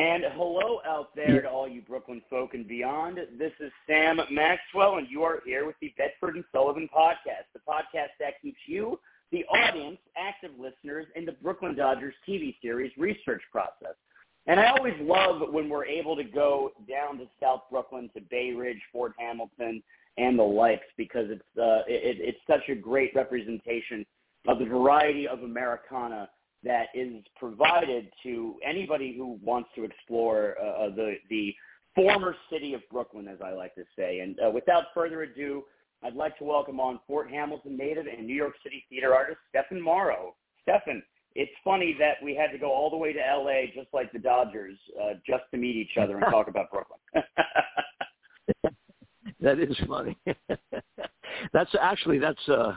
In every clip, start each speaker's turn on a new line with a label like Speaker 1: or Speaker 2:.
Speaker 1: And hello out there to all you Brooklyn folk and beyond. This is Sam Maxwell, and you are here with the Bedford and Sullivan podcast, the podcast that keeps you, the audience, active listeners in the Brooklyn Dodgers TV series research process. And I always love when we're able to go down to South Brooklyn to Bay Ridge, Fort Hamilton, and the likes because it's uh, it, it's such a great representation of the variety of Americana that is provided to anybody who wants to explore uh, uh, the the former city of Brooklyn, as I like to say. And uh, without further ado, I'd like to welcome on Fort Hamilton native and New York City theater artist Stephan Morrow. Stephan, it's funny that we had to go all the way to LA, just like the Dodgers, uh, just to meet each other and talk about Brooklyn.
Speaker 2: that is funny. that's actually that's uh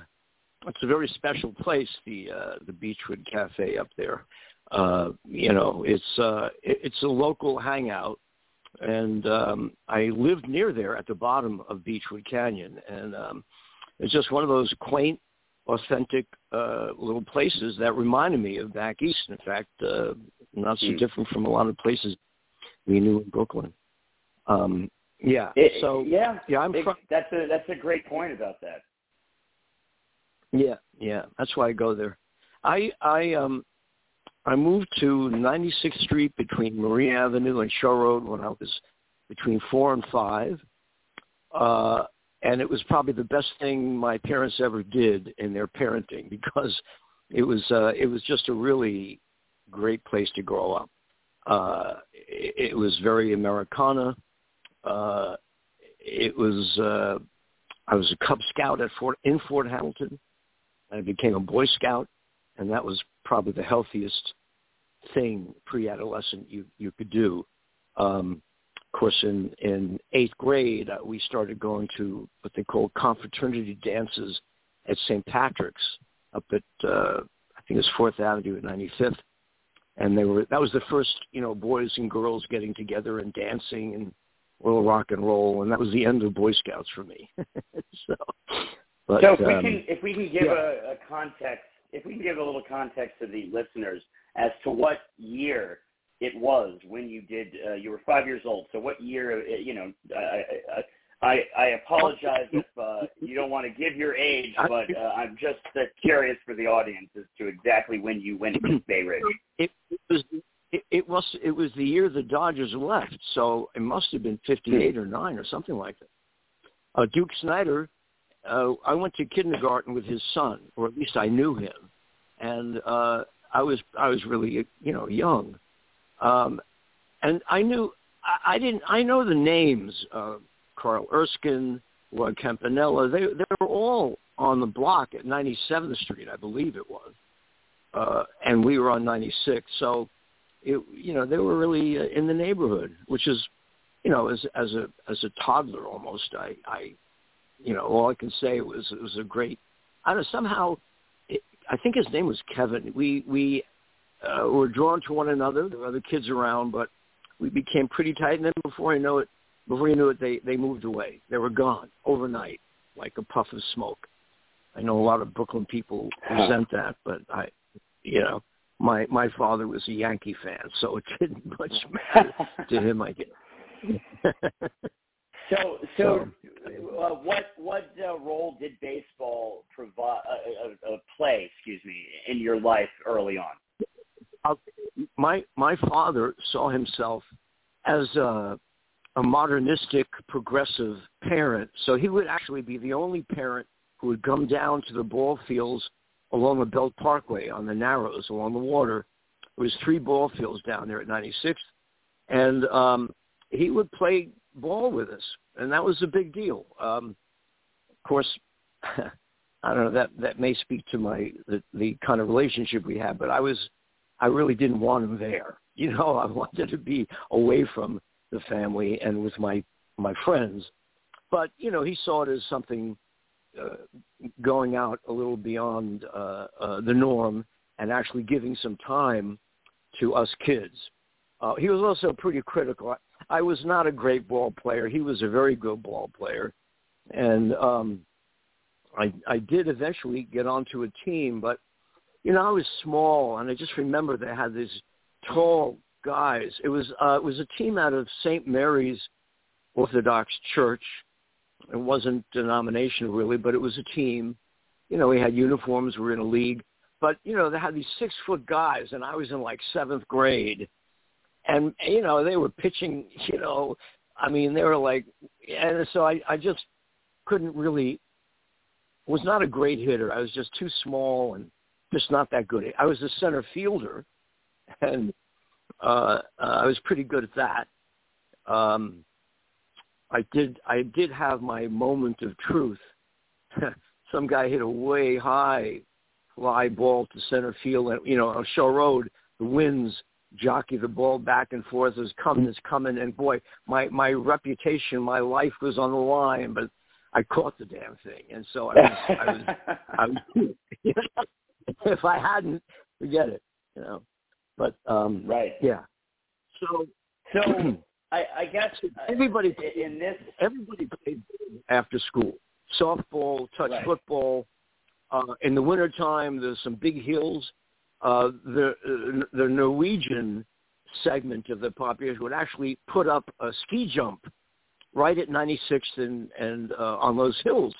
Speaker 2: it's a very special place, the uh, the Beachwood Cafe up there. Uh, you know, it's uh, it, it's a local hangout, and um, I lived near there at the bottom of Beachwood Canyon, and um, it's just one of those quaint, authentic uh, little places that reminded me of back east. In fact, uh, not so mm. different from a lot of places we knew in Brooklyn. Um, yeah.
Speaker 1: It,
Speaker 2: so
Speaker 1: yeah,
Speaker 2: yeah, I'm.
Speaker 1: It, that's a that's a great point about that.
Speaker 2: Yeah, yeah, that's why I go there. I I um I moved to 96th Street between Marine Avenue and Shore Road when I was between four and five, uh, and it was probably the best thing my parents ever did in their parenting because it was uh, it was just a really great place to grow up. Uh, it, it was very Americana. Uh, it was uh, I was a Cub Scout at Fort in Fort Hamilton. I became a Boy Scout, and that was probably the healthiest thing pre-adolescent you you could do. Um, of course, in in eighth grade, uh, we started going to what they call confraternity dances at St. Patrick's up at uh, I think it was Fourth Avenue at 95th, and they were that was the first you know boys and girls getting together and dancing and little rock and roll, and that was the end of Boy Scouts for me. so
Speaker 1: but, so if we um, can if we can give yeah. a, a context, if we can give a little context to the listeners as to what year it was when you did uh, you were five years old. So what year? Uh, you know, I I, I apologize if uh, you don't want to give your age, but uh, I'm just uh, curious for the audience as to exactly when you went to Bay Ridge.
Speaker 2: It, it was it, it was it was the year the Dodgers left, so it must have been '58 or '9 or something like that. Uh, Duke Snider uh, I went to kindergarten with his son, or at least I knew him, and uh, I was I was really you know young, um, and I knew I, I didn't I know the names uh, Carl Erskine, Roy Campanella. They they were all on the block at 97th Street, I believe it was, uh, and we were on 96. So, it you know they were really uh, in the neighborhood, which is you know as as a as a toddler almost I I you know, all I can say was it was a great. I don't know somehow. It, I think his name was Kevin. We we uh, were drawn to one another. There were other kids around, but we became pretty tight. And then before I know it, before you knew it, they they moved away. They were gone overnight, like a puff of smoke. I know a lot of Brooklyn people resent that, but I, you know, my my father was a Yankee fan, so it didn't much matter to him. I guess.
Speaker 1: So, so, uh, what what uh, role did baseball provide uh, uh, uh, play? Excuse me, in your life early on.
Speaker 2: Uh, my my father saw himself as a, a modernistic, progressive parent. So he would actually be the only parent who would come down to the ball fields along the Belt Parkway on the Narrows along the water. There was three ball fields down there at 96th, and um, he would play ball with us, and that was a big deal. Um, of course, I don't know that that may speak to my the, the kind of relationship we had, but I was I really didn't want him there. You know, I wanted to be away from the family and with my my friends. But you know, he saw it as something uh, going out a little beyond uh, uh, the norm and actually giving some time to us kids. Uh, he was also pretty critical. I was not a great ball player. He was a very good ball player, and um, I I did eventually get onto a team, but you know I was small, and I just remember they had these tall guys. It was uh, it was a team out of St. Mary's Orthodox Church. It wasn't denominational really, but it was a team. You know, we had uniforms. We were in a league, but you know, they had these six foot guys, and I was in like seventh grade, and you know, they were pitching. You know, I mean, they were like, and so I I just couldn't really was not a great hitter. I was just too small and just not that good. I was a center fielder, and uh, uh, I was pretty good at that. Um, I did I did have my moment of truth. Some guy hit a way high fly ball to center field, and you know on Shore Road, the winds jockey the ball back and forth. It's coming, it's coming, and boy, my my reputation, my life was on the line, but I caught the damn thing, and so I was I was, I was if I hadn't, forget it, you know. But um
Speaker 1: right,
Speaker 2: yeah. So
Speaker 1: so I, I guess
Speaker 2: everybody
Speaker 1: in this
Speaker 2: everybody played after school. Softball, touch
Speaker 1: right.
Speaker 2: football. Uh, in the wintertime, there's some big hills. Uh, the uh, the Norwegian segment of the population would actually put up a ski jump right at 96th and and uh, on those hills.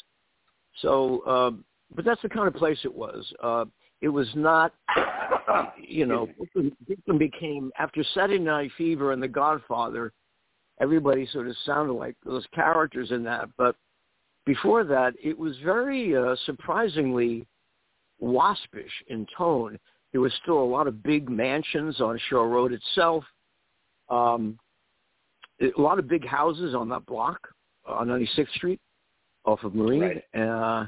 Speaker 2: So, uh, but that's the kind of place it was. Uh, it was not, you know, Brooklyn became after Saturday Night Fever and The Godfather. Everybody sort of sounded like those characters in that, but before that, it was very uh, surprisingly waspish in tone. There was still a lot of big mansions on Shore Road itself. Um, a lot of big houses on that block on 96th Street off of Marine.
Speaker 1: Right.
Speaker 2: Uh,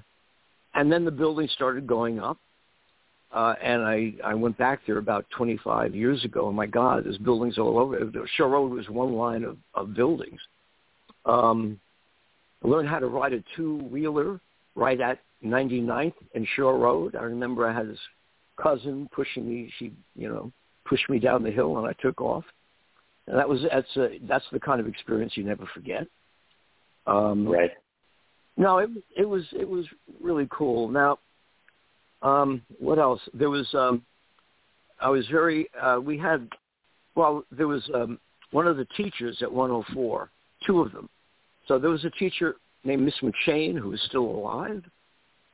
Speaker 2: and then the building started going up. Uh, and I, I went back there about 25 years ago, and my God, there's buildings all over. Shore Road was one line of, of buildings. Um, I learned how to ride a two-wheeler right at 99th and Shore Road. I remember I had this cousin pushing me. She, you know, pushed me down the hill, and I took off. And that was that's a, that's the kind of experience you never forget. Um,
Speaker 1: right.
Speaker 2: No, it it was it was really cool. Now, um, what else? There was um, I was very uh, we had well there was um, one of the teachers at 104, two of them. So there was a teacher named Miss McShane who is still alive.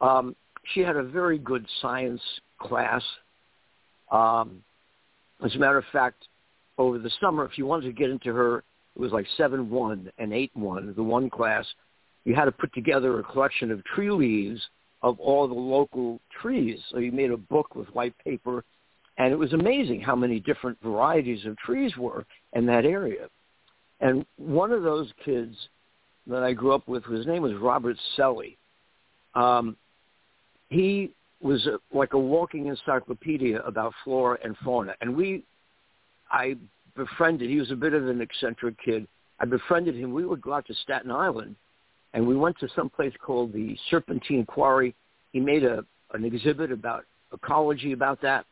Speaker 2: Um, she had a very good science class. Um, as a matter of fact, over the summer, if you wanted to get into her, it was like 7-1 and 8-1, the one class, you had to put together a collection of tree leaves of all the local trees. So you made a book with white paper, and it was amazing how many different varieties of trees were in that area. And one of those kids that I grew up with, his name was Robert Selly. Um, he was a, like a walking encyclopedia about flora and fauna, and we I befriended. He was a bit of an eccentric kid. I befriended him. We would go out to Staten Island, and we went to some place called the Serpentine Quarry. He made a an exhibit about ecology about that,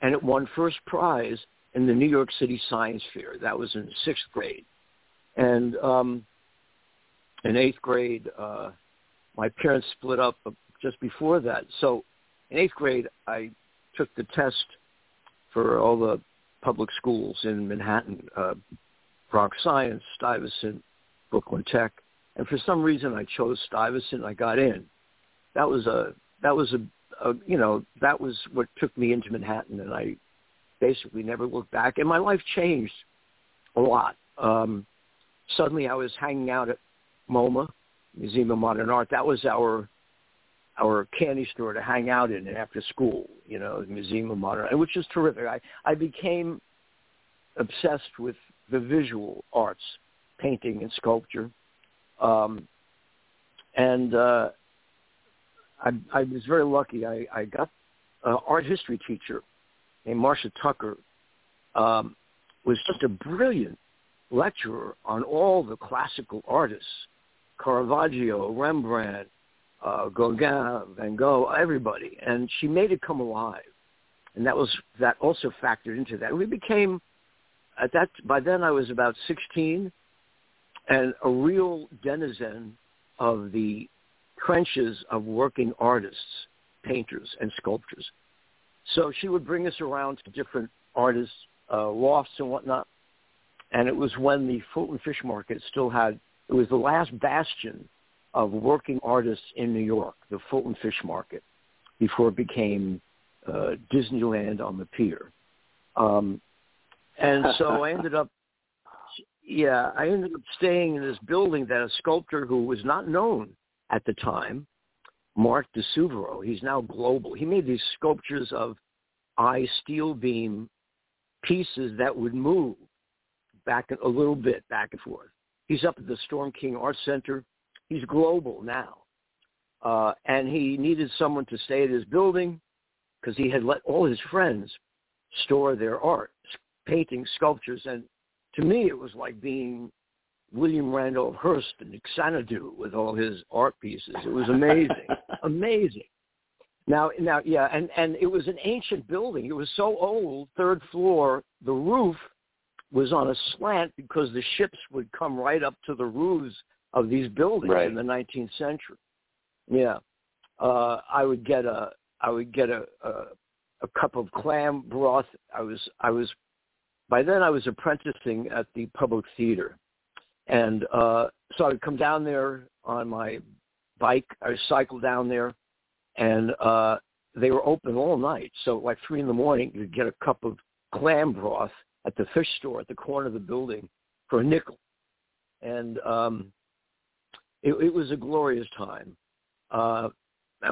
Speaker 2: and it won first prize in the New York City Science Fair. That was in sixth grade, and um, in eighth grade, uh, my parents split up just before that. So in eighth grade, I took the test for all the public schools in Manhattan, uh, Bronx Science, Stuyvesant, Brooklyn Tech, and for some reason I chose Stuyvesant. I got in. That was a that was a, a you know that was what took me into Manhattan, and I basically never looked back. And my life changed a lot. Um, suddenly, I was hanging out at MoMA, Museum of Modern Art. That was our our candy store to hang out in after school, you know, the Museum of Modern, which is terrific. I, I became obsessed with the visual arts, painting and sculpture. Um, and uh, I, I was very lucky. I, I got an art history teacher named Marcia Tucker, um, was just a brilliant lecturer on all the classical artists, Caravaggio, Rembrandt, uh, Gauguin, Van Gogh, everybody, and she made it come alive, and that was that also factored into that. We became at that by then I was about 16, and a real denizen of the trenches of working artists, painters, and sculptors. So she would bring us around to different artists, uh, lofts and whatnot. And it was when the Fulton Fish Market still had, it was the last bastion of working artists in New York, the Fulton Fish Market, before it became uh, Disneyland on the pier. Um, and so I ended up, yeah, I ended up staying in this building that a sculptor who was not known at the time, Mark di Suvero, he's now global. He made these sculptures of eye steel beam pieces that would move back a little bit back and forth. He's up at the Storm King Art Center. He's global now. Uh, and he needed someone to stay at his building because he had let all his friends store their art, paintings, sculptures. And to me, it was like being William Randolph Hearst and Xanadu with all his art pieces. It was amazing, amazing. Now, now, yeah, and and it was an ancient building. It was so old. Third floor, the roof was on a slant because the ships would come right up to the roofs of these buildings
Speaker 1: right.
Speaker 2: in the 19th century. Yeah, uh, I would get a I would get a, a a cup of clam broth. I was I was by then I was apprenticing at the public theater, and uh, so I would come down there on my bike. I would cycle down there, and uh, they were open all night. So like three in the morning, you'd get a cup of clam broth at the fish store at the corner of the building for a nickel, and um, it, it was a glorious time. Uh,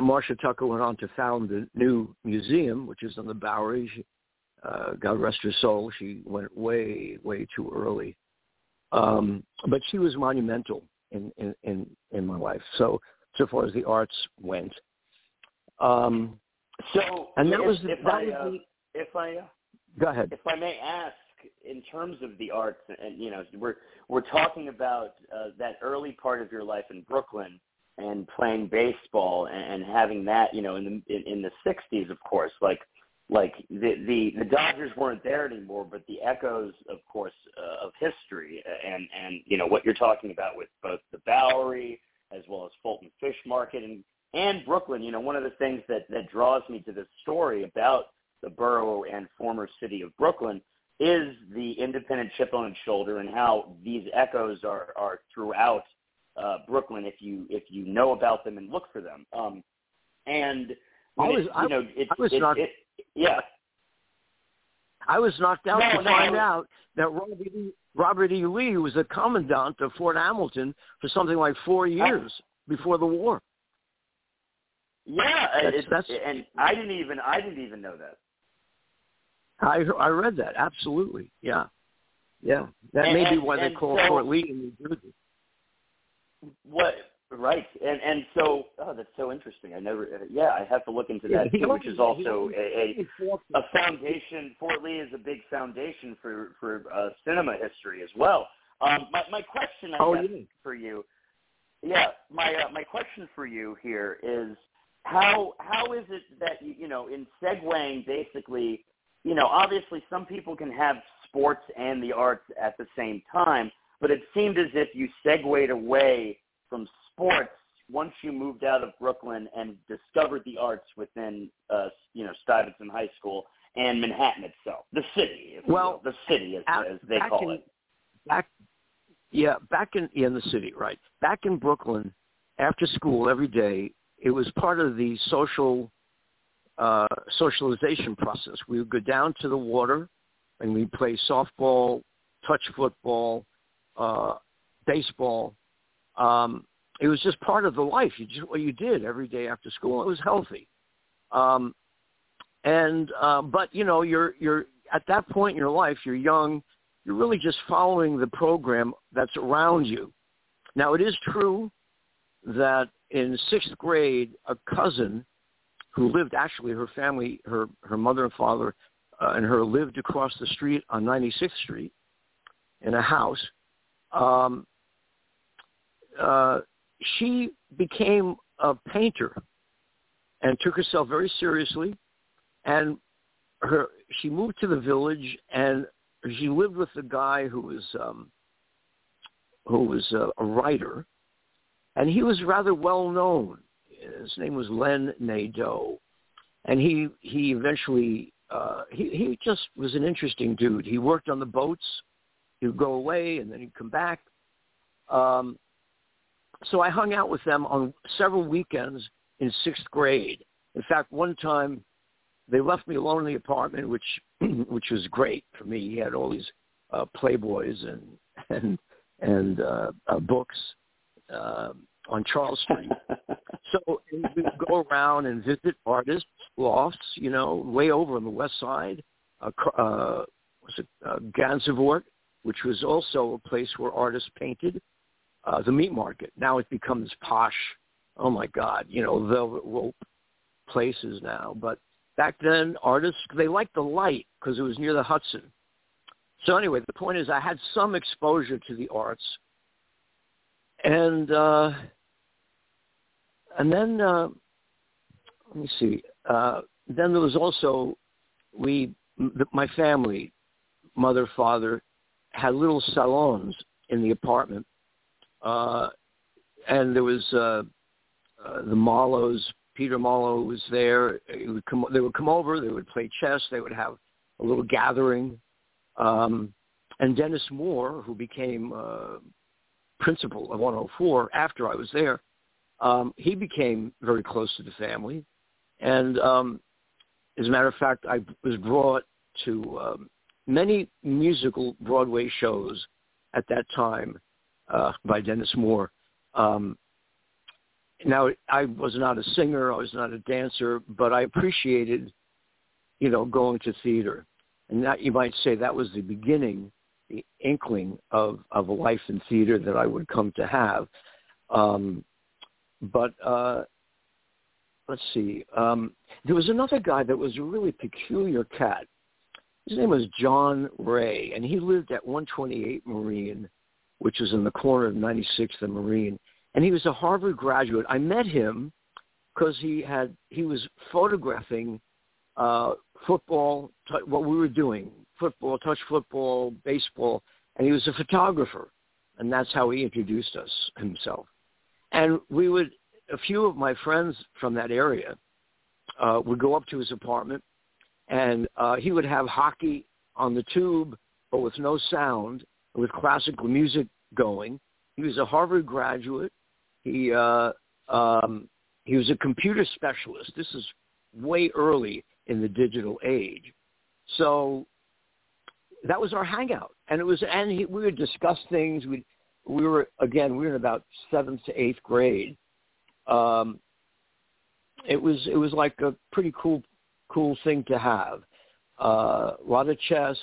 Speaker 2: Marcia Tucker went on to found the new museum, which is on the Bowery. She, uh, God rest her soul. She went way, way too early. Um, but she was monumental in, in, in, in my life. So, so far as the arts went. Um,
Speaker 1: so,
Speaker 2: and that
Speaker 1: if,
Speaker 2: was,
Speaker 1: if
Speaker 2: that
Speaker 1: I,
Speaker 2: was
Speaker 1: uh,
Speaker 2: the,
Speaker 1: if I, uh,
Speaker 2: go ahead.
Speaker 1: if I may ask, in terms of the arts, and you know, we're we're talking about uh, that early part of your life in Brooklyn and playing baseball and, and having that, you know, in the in, in the '60s, of course, like like the the the Dodgers weren't there anymore, but the echoes, of course, uh, of history and and you know what you're talking about with both the Bowery as well as Fulton Fish Market and and Brooklyn. You know, one of the things that that draws me to this story about the borough and former city of Brooklyn is the independent chip on its shoulder and how these echoes are are throughout uh, Brooklyn if you if you know about them and look for them. Um, and
Speaker 2: I was,
Speaker 1: it, you know, it,
Speaker 2: I was
Speaker 1: it,
Speaker 2: not,
Speaker 1: it, yeah.
Speaker 2: I was knocked out
Speaker 1: No,
Speaker 2: to
Speaker 1: no,
Speaker 2: find
Speaker 1: I-
Speaker 2: out that Robert E. Robert E. Lee was the commandant of Fort Hamilton for something like four years before the war.
Speaker 1: Yeah,
Speaker 2: That's-
Speaker 1: it's,
Speaker 2: that's-
Speaker 1: and I didn't even I didn't even know that.
Speaker 2: I I read that absolutely. Yeah, yeah. That
Speaker 1: And-
Speaker 2: may be why they call
Speaker 1: so-
Speaker 2: Fort Lee in New Jersey.
Speaker 1: What right? And and so oh, that's so interesting. I never yeah, I have to look into that too, which is also a, a a foundation. Fort Lee is a big foundation for for uh, cinema history as well. Um, my my question I
Speaker 2: Oh,
Speaker 1: guess
Speaker 2: yeah.
Speaker 1: for you, yeah, my uh, my question for you here is how how is it that you you know in segueing basically you know obviously some people can have sports and the arts at the same time but it seemed as if you segued away from sports once you moved out of Brooklyn and discovered the arts within uh you know Stuyvesant High School and Manhattan itself. The city if you
Speaker 2: Well,
Speaker 1: the city as,
Speaker 2: At-
Speaker 1: as they call
Speaker 2: in,
Speaker 1: it.
Speaker 2: Back, yeah, back in yeah, in the city, right? Back in Brooklyn, after school every day, it was part of the social uh, socialization process. We would go down to the water, and we'd play softball, touch football, uh, baseball. Um, it was just part of the life. You just what you did every day after school. It was healthy. Um, and uh, but you know, you're you're at that point in your life, you're young you're really just following the program that's around you. Now, it is true that in sixth grade, a cousin who lived actually her family, her her mother and father, uh, and her lived across the street on 96th Street in a house. Um, uh, she became a painter and took herself very seriously, and her she moved to the village and she lived with a guy who was um, who was a, a writer, and he was rather well known. His name was Len Nadeau, and he he eventually uh, he he just was an interesting dude. He worked on the boats. He would go away and then he'd come back. Um, so I hung out with them on several weekends in sixth grade. In fact, one time they left me alone in the apartment, which which was great for me. He had all these uh, Playboys and and and uh, uh, books uh, on Charles Street. so we go around and visit artists' lofts, you know, way over on the west side. Uh, uh, was it uh, Gansevoort, which was also a place where artists painted. Uh, the meat market. Now it becomes posh. Oh my God, you know, velvet rope places now. But back then, artists they liked the light because it was near the Hudson. So anyway, the point is, I had some exposure to the arts, and uh, and then uh, let me see. Uh, then there was also we, my family, mother, father, had little salons in the apartment, uh, and there was uh, uh, the Marlowes. Peter Marlowe was there. Would come, they would come over. They would play chess. They would have a little gathering. Um, and Dennis Moore, who became uh, principal of 104 after I was there, um, he became very close to the family. And um, as a matter of fact, I was brought to um, many musical Broadway shows at that time uh, by Dennis Moore. Um, now, I was not a singer, I was not a dancer, but I appreciated, you know, going to theater. And that you might say that was the beginning, the inkling of, of a life in theater that I would come to have. Um, but uh, let's see. Um, there was another guy that was a really peculiar cat. His name was John Ray, and he lived at 128 Marine, which was in the corner of 96th and Marine. And he was a Harvard graduate. I met him because he had he was photographing uh, football, t- what we were doing, football, touch football, baseball, and he was a photographer, and that's how he introduced us himself. And we would, a few of my friends from that area uh, would go up to his apartment, and uh, he would have hockey on the tube, but with no sound, with classical music going. He was a Harvard graduate. He uh, um, he was a computer specialist. This is way early in the digital age. So that was our hangout, and it was and he, we would discuss things. We we were again we were in about seventh to eighth grade. Um, it was it was like a pretty cool cool thing to have. Uh, a lot of chess,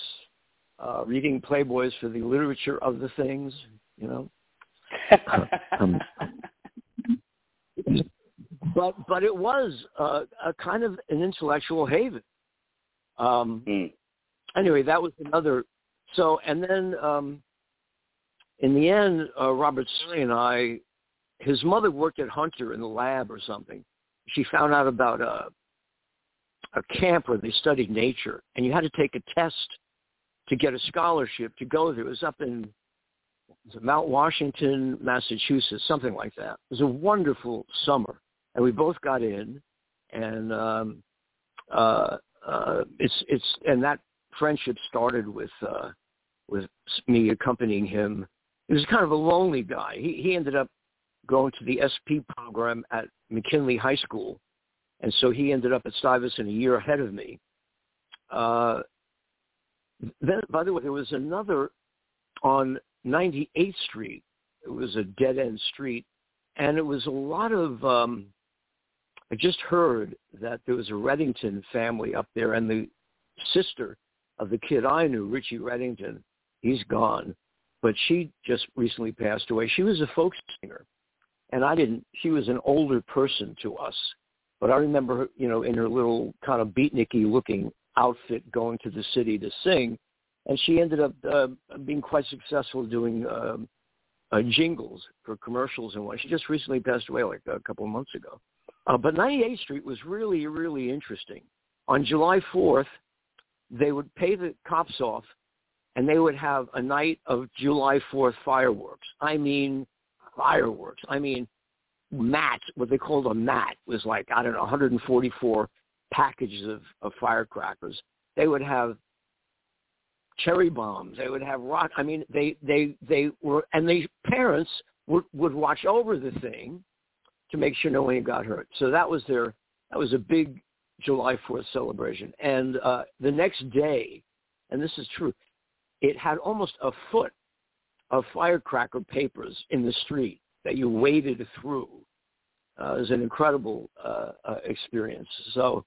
Speaker 2: uh, reading Playboys for the literature of the things, you know. um, but but it was uh, a kind of an intellectual haven. Um, mm. Anyway, that was another. So and then um, in the end, uh, Robert Sully and I, his mother worked at Hunter in the lab or something. She found out about a a camp where they studied nature, and you had to take a test to get a scholarship to go there. It was up in was Mount Washington, Massachusetts, something like that. It was a wonderful summer, and we both got in, and um, uh, uh, it's it's and that friendship started with uh, with me accompanying him he was kind of a lonely guy. He he ended up going to the SP program at McKinley High School, and so he ended up at Stuyvesant a year ahead of me. Uh, then, by the way, there was another on 98th Street. It was a dead end street, and it was a lot of. Um, I just heard that there was a Reddington family up there, and the sister of the kid I knew, Richie Reddington, he's gone but she just recently passed away. She was a folk singer, and I didn't. She was an older person to us, but I remember her, you know, in her little kind of beatniky looking outfit going to the city to sing, and she ended up uh, being quite successful doing uh, uh, jingles for commercials and what. She just recently passed away like a couple of months ago. Uh, but 98th Street was really, really interesting. On July 4th, they would pay the cops off and they would have a night of July 4th fireworks. I mean, fireworks. I mean, mat, what they called a mat was like, I don't know, 144 packages of, of firecrackers. they would have cherry bombs. They would have rock. I mean, they they they were, and the parents would would watch over the thing to make sure no one got hurt. So that was their that was a big July Fourth celebration. And uh, the next day, and this is true, it had almost a foot of firecracker papers in the street that you waded through. Uh, it was an incredible uh, uh, experience. So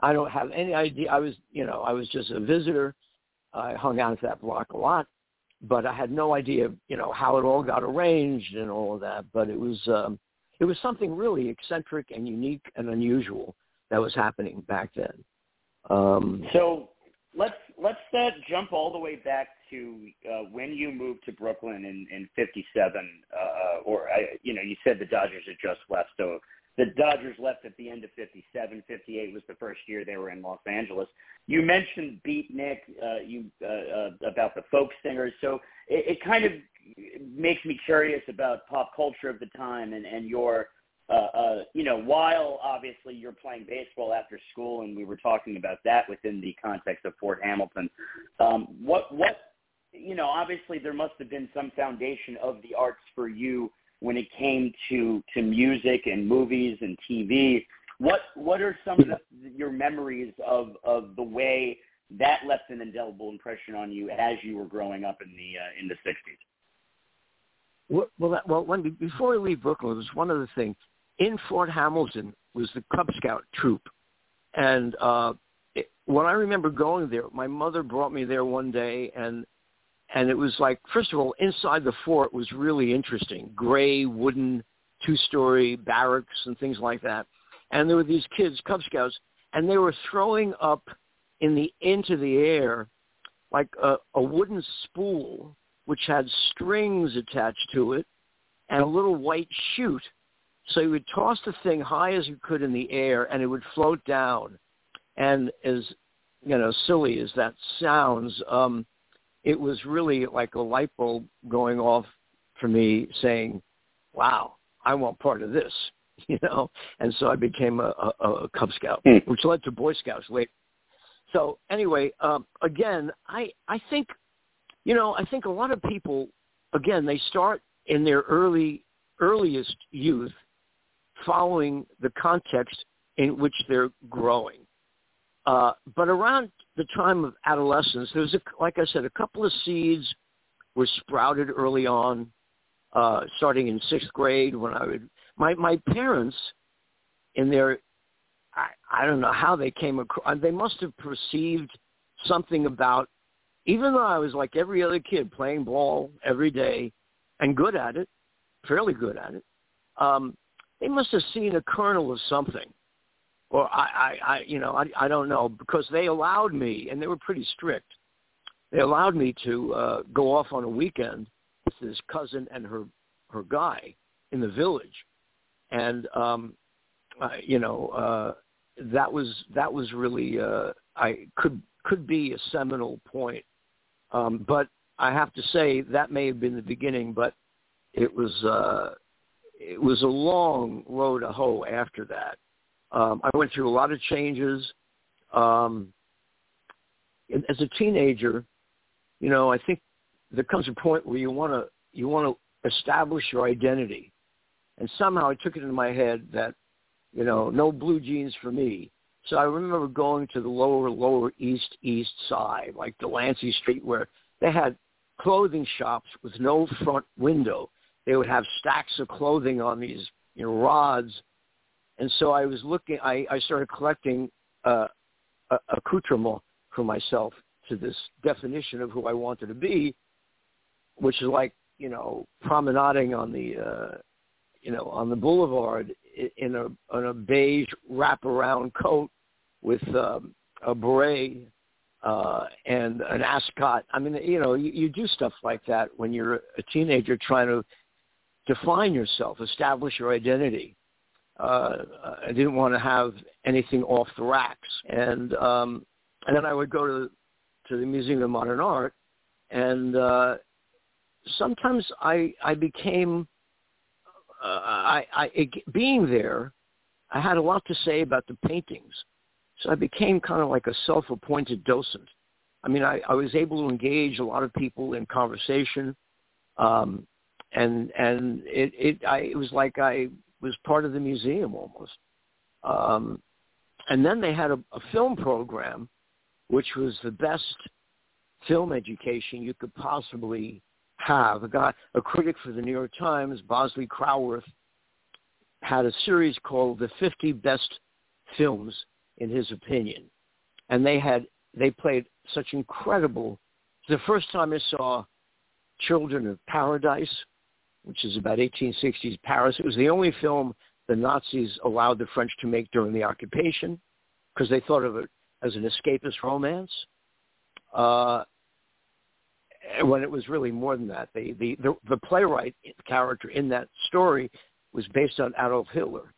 Speaker 2: I don't have any idea. I was, you know, I was just a visitor. I hung out at that block a lot, but I had no idea, you know, how it all got arranged and all of that. But it was, um, it was something really eccentric and unique and unusual that was happening back then. Um,
Speaker 1: so let's let's uh, jump all the way back to uh, when you moved to Brooklyn in in '57, uh, or I, you know, you said the Dodgers had just left, so the Dodgers left at the end of 57. 58 was the first year they were in Los Angeles. You mentioned Beatnik, uh, you uh, uh, about the folk singers, so it, it kind of makes me curious about pop culture of the time and and your uh, uh, you know, while obviously you're playing baseball after school, and we were talking about that within the context of Fort Hamilton, um, what what you know, obviously there must have been some foundation of the arts for you when it came to to music and movies and TV. What what are some of the, your memories of of the way that left an indelible impression on you as you were growing up in the uh, in the sixties?
Speaker 2: Well, well, well, when before we leave Brooklyn, was one of the things in Fort Hamilton was the Cub Scout troop, and uh, it, when I remember going there, my mother brought me there one day, and and it was like first of all inside the fort was really interesting. Gray wooden two story barracks and things like that. And there were these kids cub scouts and they were throwing up in the into the air like a, a wooden spool which had strings attached to it and a little white chute so you would toss the thing high as you could in the air and it would float down and as you know silly as that sounds um it was really like a light bulb going off for me saying, wow, I want part of this, you know? And so I became a, a, a Cub Scout, mm. which led to Boy Scouts later. So anyway, um, again, I, I think, you know, I think a lot of people, again, they start in their early, earliest youth following the context in which they're growing. Uh, but around the time of adolescence, there's, a, like I said, a couple of seeds were sprouted early on, uh, starting in sixth grade when I would, my, my parents in their, I, I don't know how they came across, they must have perceived something about, even though I was like every other kid playing ball every day and good at it, fairly good at it, um, they must have seen a kernel of something. Or I, I, I you know, I, I don't know because they allowed me, and they were pretty strict. They allowed me to uh, go off on a weekend with his cousin and her her guy in the village, and um, uh, you know uh, that was that was really uh, I could could be a seminal point, um, but I have to say that may have been the beginning, but it was uh, it was a long road to hoe after that. Um, I went through a lot of changes. Um, as a teenager, you know, I think there comes a point where you want to you want to establish your identity, and somehow I took it into my head that, you know, no blue jeans for me. So I remember going to the lower lower east east side, like Delancey Street, where they had clothing shops with no front window. They would have stacks of clothing on these you know rods and so I was looking. I, I started collecting uh, accoutrement for myself to this definition of who I wanted to be, which is like you know promenading on the uh, you know on the boulevard in a in a beige wraparound coat with um, a beret uh, and an ascot. I mean, you know, you, you do stuff like that when you're a teenager trying to define yourself, establish your identity uh, I didn't want to have anything off the racks, and um, and then I would go to to the Museum of Modern Art, and uh, sometimes I I became uh, I, I it, being there, I had a lot to say about the paintings. So I became kind of like a self-appointed docent. I mean, I, I was able to engage a lot of people in conversation, um, and and it it I, it was like I was part of the museum almost. Um, and then they had a, a film program, which was the best film education you could possibly have. A guy, a critic for the New York Times, Bosley Crowtherworth, had a series called "The 50 Best Films," in his opinion, and they had they played such incredible. The first time I saw Children of Paradise, which is about 1860s Paris. It was the only film the Nazis allowed the French to make during the occupation because they thought of it as an escapist romance. Uh, when it was really more than that. The, the, the, the playwright character in that story was based on Adolf Hitler.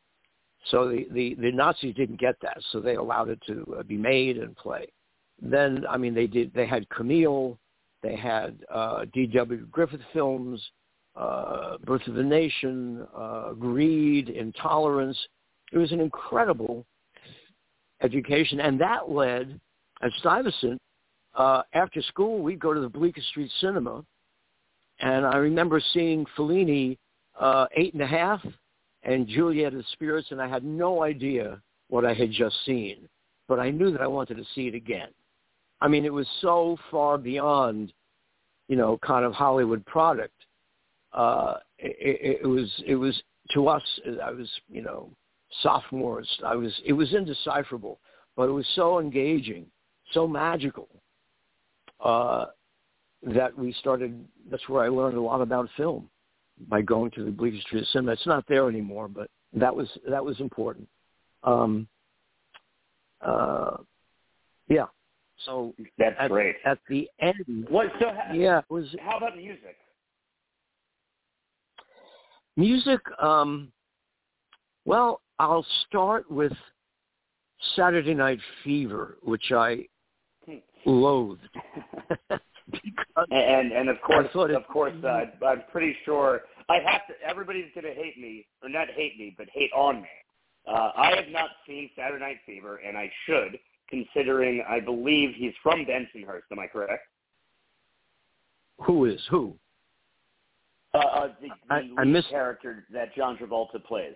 Speaker 2: So the, the, the Nazis didn't get that, so they allowed it to uh, be made and play. Then, I mean, they did. They had Camille, they had uh, D.W. Griffith films, uh, Birth of a Nation, uh, Greed, Intolerance. It was an incredible education, and that led at Stuyvesant. Uh, after school, we'd go to the Bleecker Street Cinema, and I remember seeing Fellini uh, Eight and a Half and Juliet of Spirits, and I had no idea what I had just seen, but I knew that I wanted to see it again. I mean, it was so far beyond, you know, kind of Hollywood product. Uh, it, it was, it was to us. I was, you know, sophomores. I was, it was indecipherable, but it was so engaging, so magical. Uh, that we started. That's where I learned a lot about film by going to the Bleecker Street Cinema. It's not there anymore, but that was that was important. Um, uh, yeah, so
Speaker 1: that's
Speaker 2: at,
Speaker 1: great.
Speaker 2: At the end,
Speaker 1: what? So
Speaker 2: yeah, was
Speaker 1: how about music?
Speaker 2: Music. Um, well, I'll start with Saturday Night Fever, which I loathed.
Speaker 1: and and of course, of course, uh, I'm pretty sure I have to. Everybody's going to hate me, or not hate me, but hate on me. Uh, I have not seen Saturday Night Fever, and I should considering I believe he's from Bensonhurst. Am I correct?
Speaker 2: Who is who?
Speaker 1: Uh, uh, the, the
Speaker 2: I,
Speaker 1: lead
Speaker 2: I missed...
Speaker 1: character that John Travolta plays.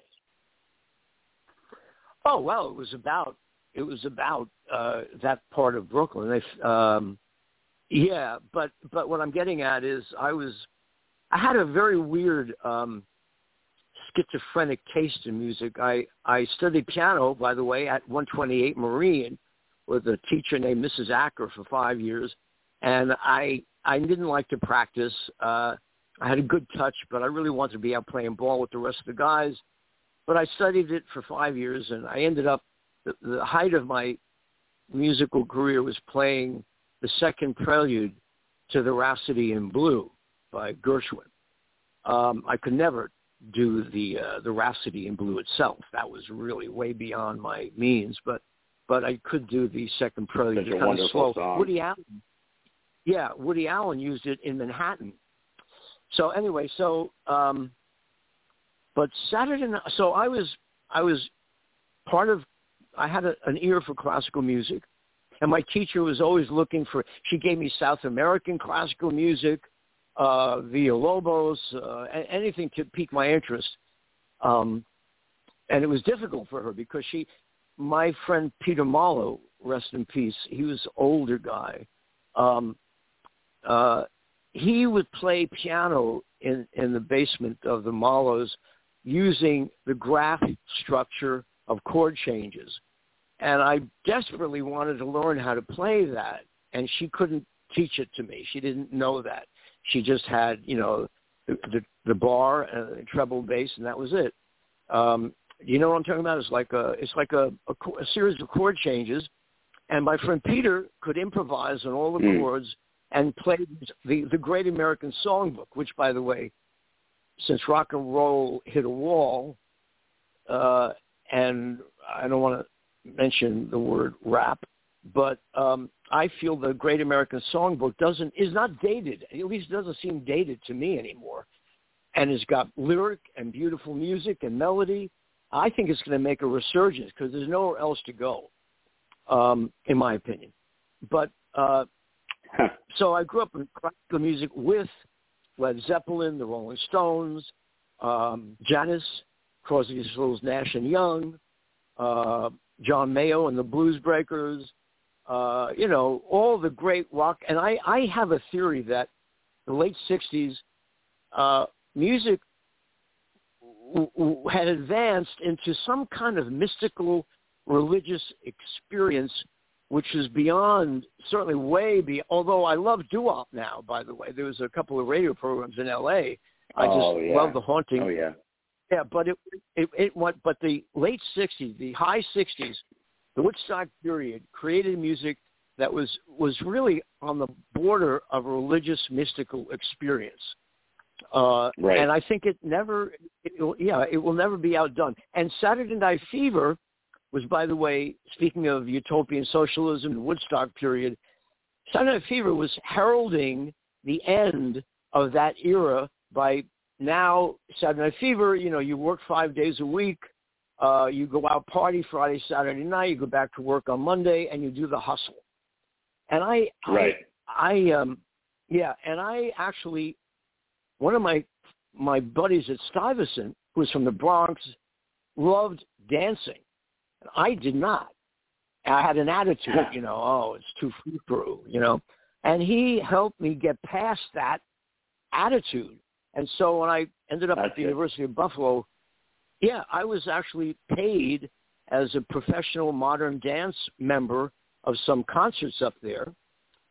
Speaker 2: Oh well, it was about it was about uh, that part of Brooklyn. They, um, yeah, but but what I'm getting at is I was I had a very weird um, schizophrenic taste in music. I I studied piano, by the way, at 128 Marine, with a teacher named Mrs. Acker for five years, and I I didn't like to practice. Uh, I had a good touch, but I really wanted to be out playing ball with the rest of the guys. But I studied it for five years, and I ended up the, the height of my musical career was playing the second prelude to the Rhapsody in Blue by Gershwin. Um, I could never do the uh, the Rhapsody in Blue itself. That was really way beyond my means, but but I could do the second prelude.
Speaker 1: Such a
Speaker 2: kind of slow.
Speaker 1: Song.
Speaker 2: Woody Allen, yeah, Woody Allen used it in Manhattan. So anyway, so um, but Saturday night. So I was I was part of. I had a, an ear for classical music, and my teacher was always looking for. She gave me South American classical music, uh, Villalobos, uh, anything to pique my interest. Um, and it was difficult for her because she my friend Peter Marlowe, rest in peace, he was older guy. Um, uh, he would play piano in, in the basement of the Marlowes using the graph structure of chord changes. And I desperately wanted to learn how to play that, and she couldn't teach it to me. She didn't know that. She just had, you know, the, the, the bar and the treble bass, and that was it. Um, you know what I'm talking about? It's like a it's like a, a, a series of chord changes, and my friend Peter could improvise on all the mm. chords and play the the Great American Songbook, which, by the way, since rock and roll hit a wall, uh, and I don't want to mention the word rap, but um, I feel the Great American Songbook doesn't is not dated. At least doesn't seem dated to me anymore, and has got lyric and beautiful music and melody I think it's going to make a resurgence because there's nowhere else to go. um, in my opinion. But uh, so I grew up in classical music with Led Zeppelin, the Rolling Stones, um, Janis, Crosby, Stills, Nash and Young, uh, John Mayall and the Blues Breakers, uh, you know, all the great rock. And I, I have a theory that the late 60s, uh, music w- w- had advanced into some kind of mystical religious experience which is beyond, certainly way beyond, although I love doo-wop now, by the way. There was a couple of radio programs in L.A. I just
Speaker 1: oh, yeah.
Speaker 2: love the haunting.
Speaker 1: Oh, yeah.
Speaker 2: Yeah, but it, it, it went, but the late 60s, the high 60s, the Woodstock period created music that was, was really on the border of a religious mystical experience. Uh,
Speaker 1: right.
Speaker 2: And I think it never, it will, yeah, it will never be outdone. And Saturday Night Fever was, by the way, speaking of utopian socialism and Woodstock period, Saturday Night Fever was heralding the end of that era by now Saturday Night Fever, you know, you work five days a week, uh, you go out party Friday, Saturday night, you go back to work on Monday, and you do the hustle. And I,
Speaker 1: right.
Speaker 2: I, I um, yeah, and I actually, one of my my buddies at Stuyvesant, who was from the Bronx, loved dancing. I did not. I had an attitude, you know, oh, it's too free through, you know. And he helped me get past that attitude. And so when I ended up
Speaker 1: That's
Speaker 2: at the
Speaker 1: it.
Speaker 2: University of Buffalo, yeah, I was actually paid as a professional modern dance member of some concerts up there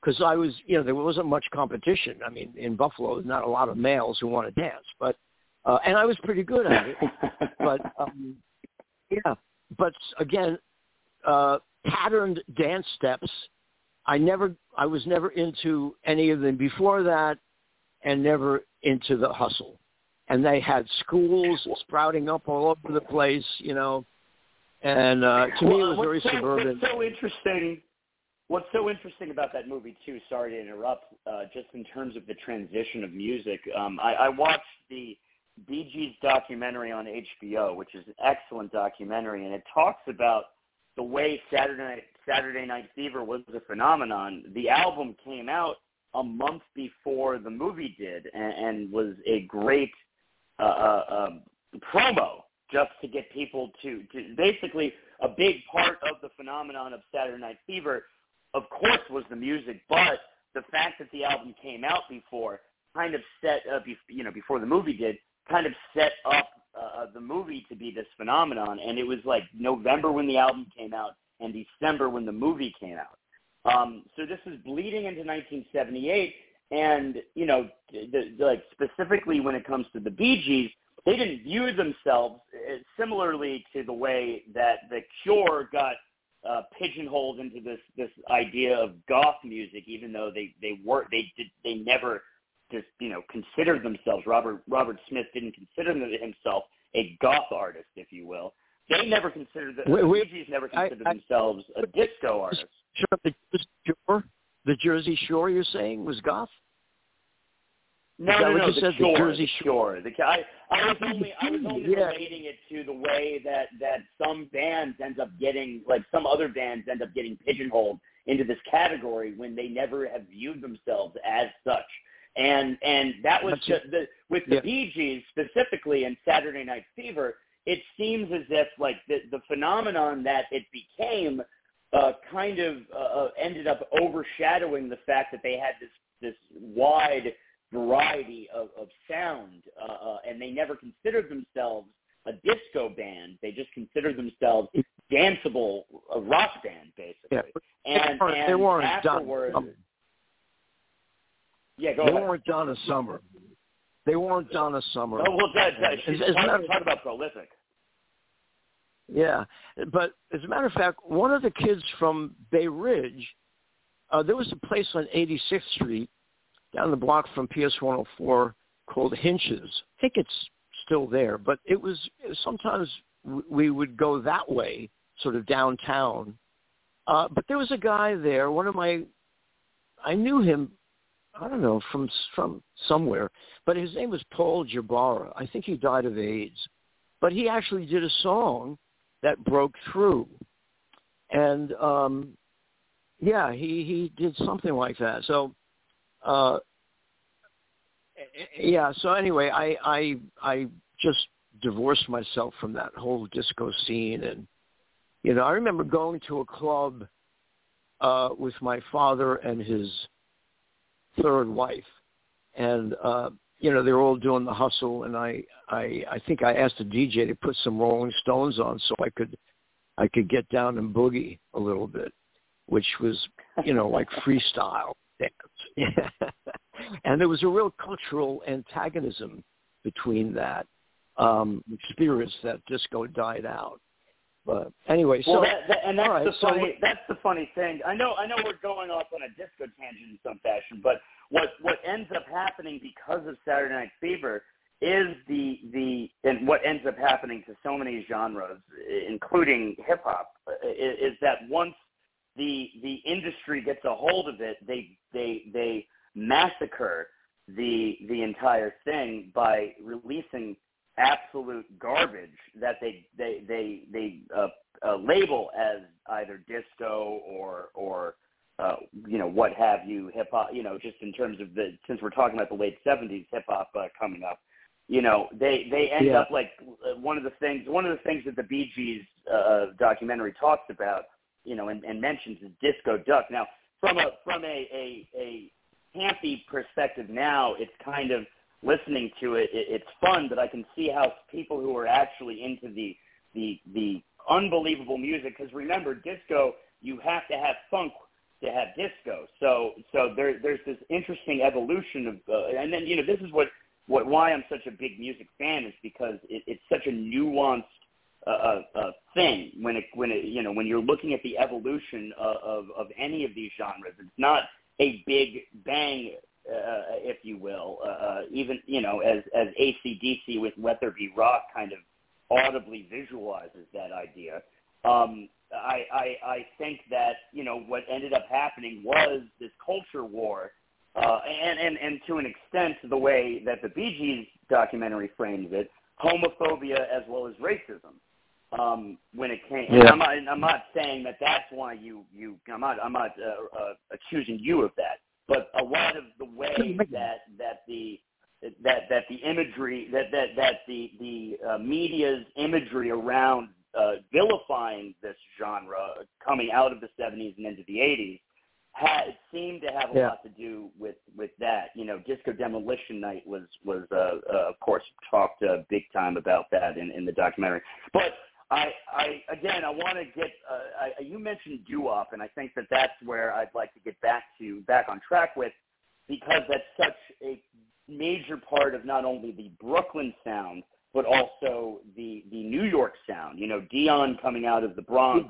Speaker 2: because I was, you know, there wasn't much competition. I mean, in Buffalo, there's not a lot of males who want to dance, but uh, and I was pretty good at it. but um, yeah, but again, uh, patterned dance steps. I never, I was never into any of them before that, and never into the hustle. And they had schools sprouting up all over the place, you know. And uh, to me, it was very
Speaker 1: so,
Speaker 2: suburban.
Speaker 1: What's so interesting? What's so interesting about that movie too? Sorry to interrupt. Uh, just in terms of the transition of music, um, I, I watched the Gees documentary on HBO, which is an excellent documentary, and it talks about the way Saturday Night, Saturday Night Fever was a phenomenon. The album came out a month before the movie did, and, and was a great uh, uh, um, promo just to get people to, to basically a big part of the phenomenon of Saturday Night Fever, of course, was the music, but the fact that the album came out before kind of set, uh, be, you know, before the movie did, kind of set up uh, the movie to be this phenomenon. And it was like November when the album came out and December when the movie came out. Um, so this is bleeding into 1978, and you know, the, the, like specifically when it comes to the Bee Gees, they didn't view themselves uh, similarly to the way that the Cure got uh, pigeonholed into this this idea of goth music, even though they they were they did they never just you know considered themselves. Robert Robert Smith didn't consider himself a goth artist, if you will. They never considered the,
Speaker 2: We- we-
Speaker 1: the Bee Gees never considered
Speaker 2: I-
Speaker 1: themselves a disco artist.
Speaker 2: Sure, the Jersey Shore, the Jersey Shore, you're saying was goth?
Speaker 1: No, no, no, the
Speaker 2: said, the Jersey
Speaker 1: shore. The, I, I was only, I was only
Speaker 2: Yeah.
Speaker 1: relating it to the way that that some bands end up getting, like some other bands end up getting pigeonholed into this category when they never have viewed themselves as such. And and that was just the with the
Speaker 2: Yeah.
Speaker 1: Bee Gees specifically and Saturday Night Fever. It seems as if like the the phenomenon that it became uh, kind of uh, uh, ended up overshadowing the fact that they had this this wide variety of, of sound, uh, uh, and they never considered themselves a disco band. They just considered themselves danceable, a rock band, basically.
Speaker 2: Yeah.
Speaker 1: And,
Speaker 2: They weren't-
Speaker 1: and
Speaker 2: they weren't
Speaker 1: afterwards,
Speaker 2: done.
Speaker 1: Yeah, go
Speaker 2: they
Speaker 1: ahead.
Speaker 2: weren't Donna Summer. They weren't Donna Summer.
Speaker 1: Oh, well, that, that,
Speaker 2: As-
Speaker 1: she's,
Speaker 2: as a
Speaker 1: talk, talk about prolific.
Speaker 2: Yeah, but as a matter of fact, one of the kids from Bay Ridge, uh, there was a place on 86th Street down the block from PS 104 called Hinsch's. I think it's still there, but it was sometimes we would go that way, sort of downtown. Uh, but there was a guy there. One of my, I knew him. I don't know from from somewhere, but his name was Paul Jabara. I think he died of AIDS, but he actually did a song that broke through. and um, yeah, he he did something like that. So, uh, yeah. So anyway, I I I just divorced myself from that whole disco scene, and you know, I remember going to a club uh, with my father and his third wife, and uh, you know they were all doing the hustle, and I I I think I asked the DJ to put some Rolling Stones on so I could I could get down and boogie a little bit, which was you know like freestyle dance. And there was a real cultural antagonism between that um, spirits that disco died out. But anyway,
Speaker 1: well,
Speaker 2: so
Speaker 1: that, that, and that's
Speaker 2: right,
Speaker 1: the funny
Speaker 2: so,
Speaker 1: that's the funny thing. I know I know we're going off on a disco tangent in some fashion, but what what ends up happening because of Saturday Night Fever is the the and what ends up happening to so many genres, including hip hop, is, is that once the the industry gets a hold of it, they they they massacre the the entire thing by releasing absolute garbage that they they they they uh, uh, label as either disco or or uh, you know what have you hip hop you know just in terms of the since we're talking about the late 70s hip hop uh, coming up you know they they end
Speaker 2: yeah.
Speaker 1: up like uh, one of the things one of the things that the Bee Gees uh, documentary talks about you know and, and mentions is disco duck now from a from a a, a campy perspective now it's kind of listening to it, it it's fun, but I can see how people who are actually into the the the unbelievable music. Because remember, disco, you have to have funk to have disco. So so there there's this interesting evolution of, uh, and then you know this is what what why I'm such a big music fan is because it, it's such a nuanced uh, uh, uh thing when it when it you know when you're looking at the evolution of, of of any of these genres. It's not a big bang uh, if you will, uh, uh, even you know as as ACDC with Let There Be Rock kind of audibly visualizes that idea. Um, I, I I think that you know what ended up happening was this culture war, uh, and and and to an extent the way that the Bee Gees documentary frames it, homophobia as well as racism. Um, when it came,
Speaker 2: yeah.
Speaker 1: I'm not, I'm not saying that that's why you you I'm not I'm not uh, uh, accusing you of that but a lot of the way that that the that that the imagery that that that the the uh, media's imagery around uh, vilifying this genre coming out of the 70s and into the 80s had seemed to have a
Speaker 2: yeah.
Speaker 1: lot to do with with that. You know, Disco Demolition Night was was uh, uh, of course talked uh, big time about that in in the documentary. But I, I again, I want to get. Uh, I, you mentioned doo-wop, and I think that that's where I'd like to get back to back on track with, because that's such a major part of not only the Brooklyn sound but also the the New York sound. You know, Dion coming out of the Bronx,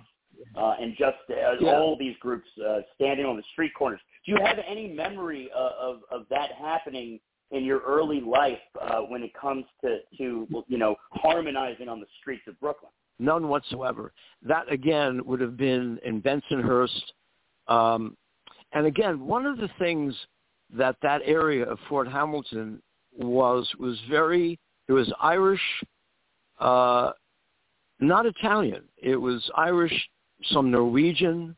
Speaker 1: uh, and just uh,
Speaker 2: yeah.
Speaker 1: all these groups uh, standing on the street corners. Do you have any memory uh, of of that happening in your early life uh, when it comes to to you know harmonizing on the streets of Brooklyn?
Speaker 2: None whatsoever. That again would have been in Bensonhurst. Um, and again, one of the things that that area of Fort Hamilton was was very it was Irish, uh, not Italian. It was Irish, some Norwegian,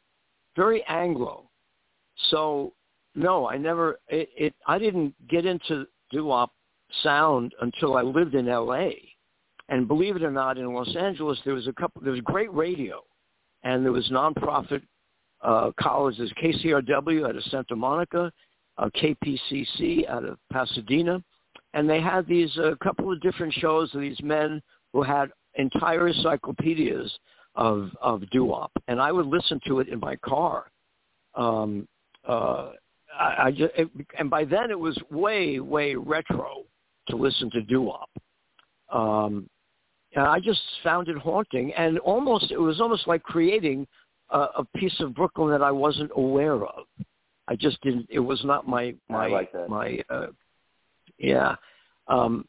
Speaker 2: very Anglo. So no, I never. It, it I didn't get into doo-wop sound until I lived in L.A. And believe it or not, in Los Angeles, there was a couple. There was great radio, and there was nonprofit uh, colleges, KCRW out of Santa Monica, uh, KPCC out of Pasadena, and they had these a uh, couple of different shows of these men who had entire encyclopedias of of doo-wop, and I would listen to it in my car. Um, uh, I, I just, it, and by then it was way way retro to listen to doo-wop. Um, and I just found it haunting, and almost it was almost like creating a, a piece of Brooklyn that I wasn't aware of. I just didn't. It was not my my
Speaker 1: like
Speaker 2: my. Uh, yeah. Um,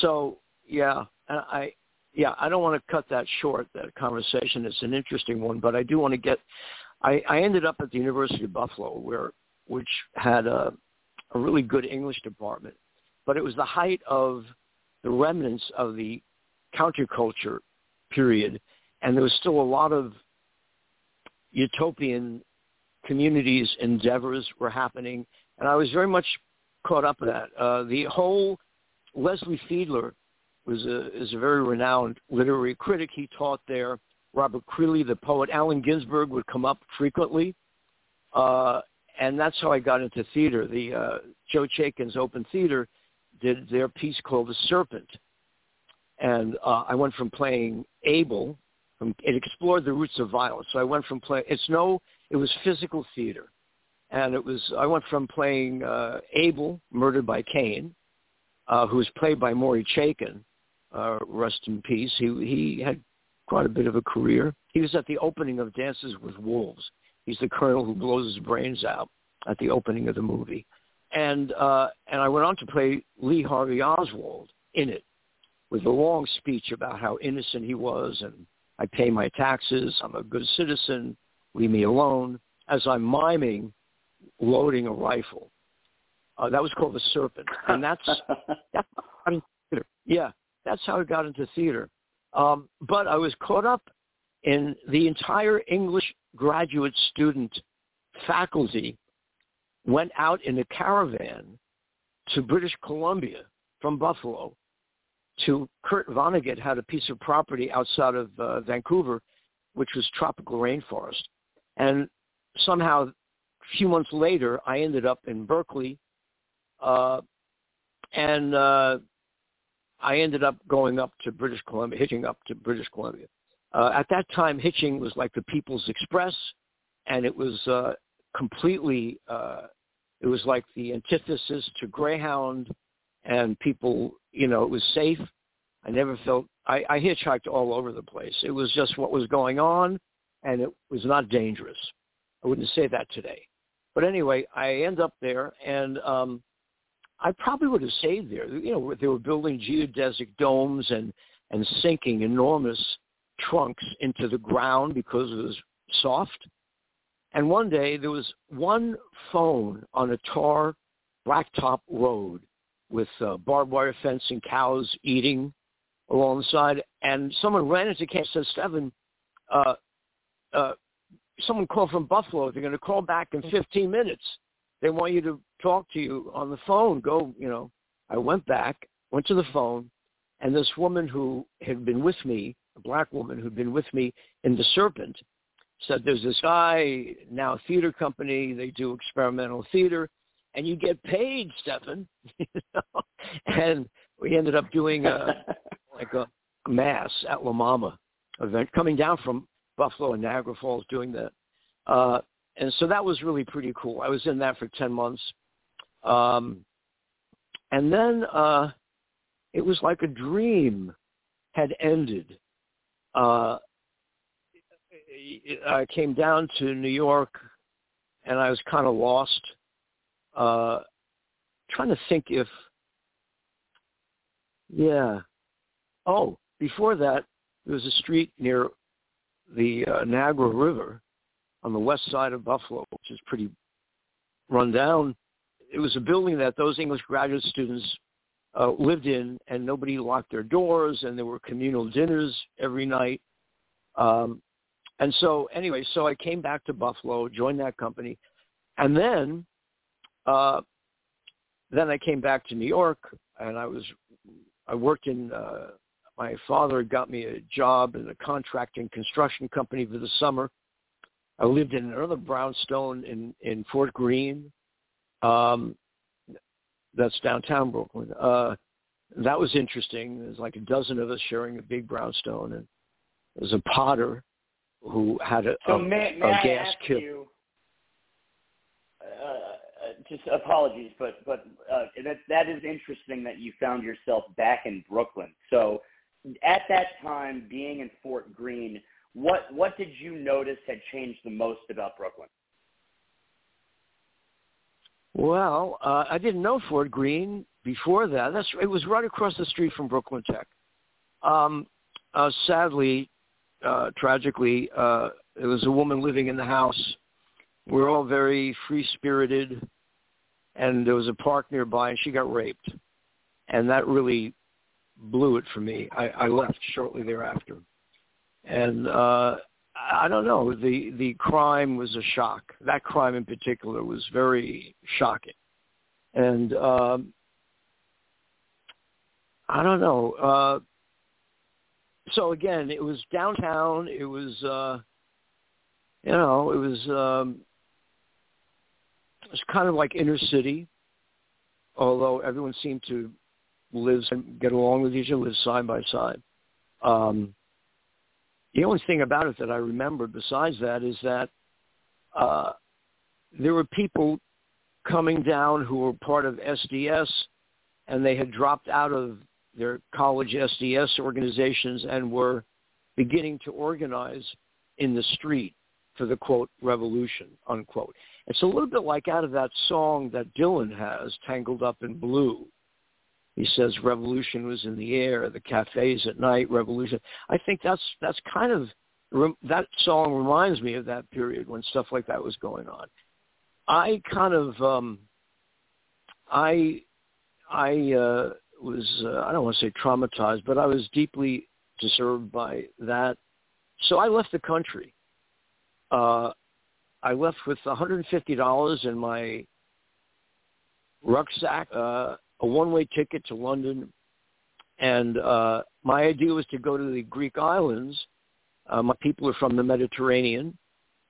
Speaker 2: so yeah, I yeah I don't want to cut that short. That conversation is an interesting one, but I do want to get. I, I ended up at the University of Buffalo, where which had a a really good English department, but it was the height of the remnants of the counterculture period, and there was still a lot of utopian communities endeavors were happening, and I was very much caught up in that. Uh, the whole Leslie Fiedler was a is a very renowned literary critic. He taught there. Robert Creeley, the poet, Allen Ginsberg would come up frequently, uh, and that's how I got into theater. The uh, Joe Chaikin's Open Theater did their piece called The Serpent, and uh, I went from playing Abel. From, it explored the roots of violence. So I went from playing. It's no. It was physical theater, and it was. I went from playing uh, Abel, murdered by Cain, uh, who was played by Maury Chaykin, uh, rest in peace. He he had quite a bit of a career. He was at the opening of Dances with Wolves. He's the colonel who blows his brains out at the opening of the movie, and uh, and I went on to play Lee Harvey Oswald in it with a long speech about how innocent he was and I pay my taxes, I'm a good citizen, leave me alone, as I'm miming loading a rifle. Uh, that was called The Serpent. And that's, that's I mean, yeah, that's how I got into theater. Um, but I was caught up in the entire English graduate student faculty went out in a caravan to British Columbia from Buffalo to Kurt Vonnegut had a piece of property outside of uh, Vancouver, which was tropical rainforest. And somehow, a few months later, I ended up in Berkeley, uh, and uh, I ended up going up to British Columbia, hitching up to British Columbia. Uh, at that time, hitching was like the People's Express, and it was uh, completely, uh, it was like the antithesis to Greyhound and people, you know, it was safe. I never felt I, I hitchhiked all over the place. It was just what was going on, and it was not dangerous. I wouldn't say that today, but anyway, I end up there, and um, I probably would have stayed there. You know, they were building geodesic domes and and sinking enormous trunks into the ground because it was soft. And one day there was one phone on a tar blacktop road with uh, barbed wire fence and cows eating along the side, and someone ran into camp and said, Stephen, uh, uh, someone called from Buffalo. They're going to call back in 15 minutes. They want you to talk to you on the phone. Go, you know. I went back, went to the phone, and this woman who had been with me, a black woman who'd been with me in The Serpent, said, there's this guy, now a theater company. They do experimental theater and you get paid, Stefan. you know? And we ended up doing a like a mass at La Mama event, coming down from Buffalo and Niagara Falls, doing that. Uh, and so that was really pretty cool. I was in that for ten months, um, and then uh, it was like a dream had ended. Uh, I came down to New York, and I was kind of lost uh, trying to think if, yeah. Oh, before that, there was a street near the uh, Niagara River on the west side of Buffalo, which is pretty run down. It was a building that those English graduate students uh, lived in, and nobody locked their doors, and there were communal dinners every night. Um, and so, anyway, so I came back to Buffalo, joined that company, and then uh, then I came back to New York, and I was I worked in. Uh, my father got me a job in a contracting construction company for the summer. I lived in another brownstone in in Fort Greene. Um, that's downtown Brooklyn. Uh, that was interesting. There's like a dozen of us sharing a big brownstone, and there's a potter who had a,
Speaker 1: so
Speaker 2: a,
Speaker 1: may, may
Speaker 2: a gas
Speaker 1: kill. Just apologies, but but uh, that that is interesting that you found yourself back in Brooklyn. So at that time, being in Fort Greene, what what did you notice had changed the most about Brooklyn?
Speaker 2: Well, uh, I didn't know Fort Greene before that. That's it was right across the street from Brooklyn Tech. Um, uh, sadly, uh, tragically, uh, there was a woman living in the house. We're all very free spirited and there was a park nearby, and she got raped, and that really blew it for me. I, I left shortly thereafter, and uh, I don't know. The the crime was a shock. That crime in particular was very shocking, and um, I don't know. Uh, so again, it was downtown. It was, uh, you know, it was um, it was kind of like inner city, although everyone seemed to live and get along with each other, live side by side. Um, the only thing about it that I remembered besides that is that uh, there were people coming down who were part of SDS, and they had dropped out of their college SDS organizations and were beginning to organize in the street for the quote revolution unquote. It's a little bit like out of that song that Dylan has, Tangled Up in Blue. He says revolution was in the air, the cafes at night, revolution. I think that's that's kind of that song reminds me of that period when stuff like that was going on. I kind of um I I uh was uh, I don't want to say traumatized, but I was deeply disturbed by that. So I left the country. Uh, I left with $150 in my rucksack, uh, a one-way ticket to London, and uh, my idea was to go to the Greek islands. Uh, my people are from the Mediterranean,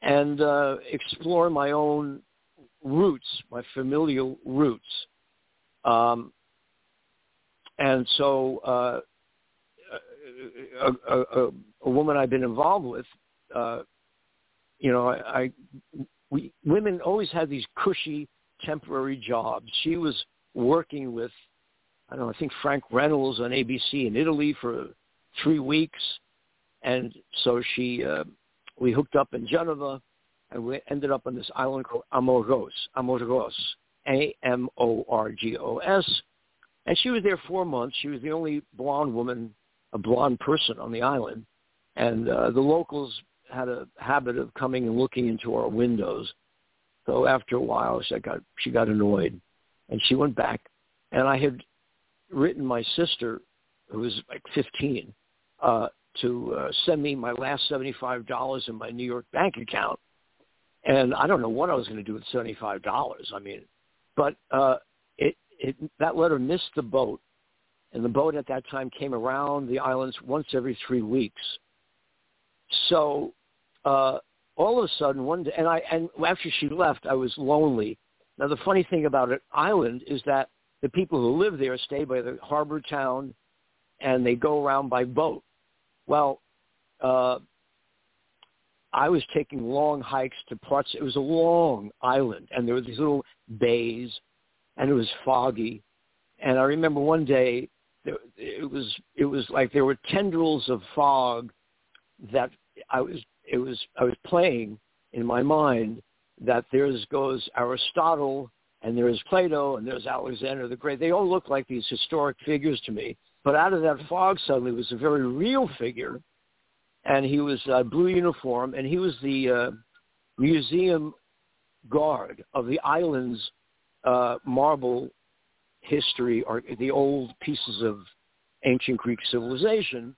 Speaker 2: and uh, explore my own roots, my familial roots. Um, and so uh, a, a, a woman I've been involved with, uh, you know, I, I we women always had these cushy temporary jobs. She was working with, I don't know, I think Frank Reynolds on ABC in Italy for three weeks, and so she, uh, we hooked up in Geneva, and we ended up on this island called Amorgos, Amorgos, A-M-O-R-G-O-S, and she was there four months. She was the only blonde woman, a blonde person on the island. And uh, the locals had a habit of coming and looking into our windows. So after a while, she got she got annoyed, and she went back. And I had written my sister, who was like 15, uh, to uh, send me my last seventy-five dollars in my New York bank account. And I don't know what I was going to do with seventy-five dollars. I mean, but uh, it it, that letter missed the boat, and the boat at that time came around the islands once every three weeks. So uh, all of a sudden, one day, and I and after she left, I was lonely. Now the funny thing about an island is that the people who live there stay by the harbor town, and they go around by boat. Well, uh, I was taking long hikes to parts. It was a long island, and there were these little bays and it was foggy. And I remember one day it was it was like there were tendrils of fog that I was it was I was playing in my mind that there's goes Aristotle and there's Plato and there's Alexander the Great. They all look like these historic figures to me. But out of that fog suddenly was a very real figure, and he was a blue uniform, and he was the uh, museum guard of the island's uh, marble history or the old pieces of ancient Greek civilization.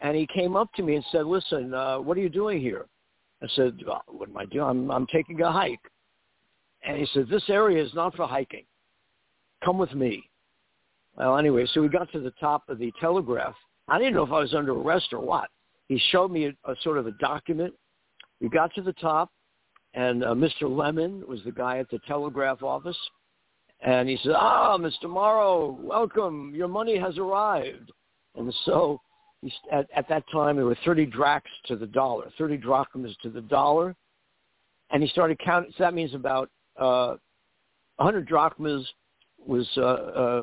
Speaker 2: And he came up to me and said, listen, uh, what are you doing here? I said, well, what am I doing? I'm, I'm taking a hike. And he said, this area is not for hiking. Come with me. Well, anyway, so we got to the top of the telegraph. I didn't know if I was under arrest or what. He showed me a, a sort of a document. We got to the top. And uh, Mr. Lemon was the guy at the telegraph office. And he said, ah, Mr. Morrow, welcome. Your money has arrived. And so at, at that time, there were 30 drachms to the dollar, 30 drachmas to the dollar. And he started counting. So that means about uh, 100 drachmas was uh, uh,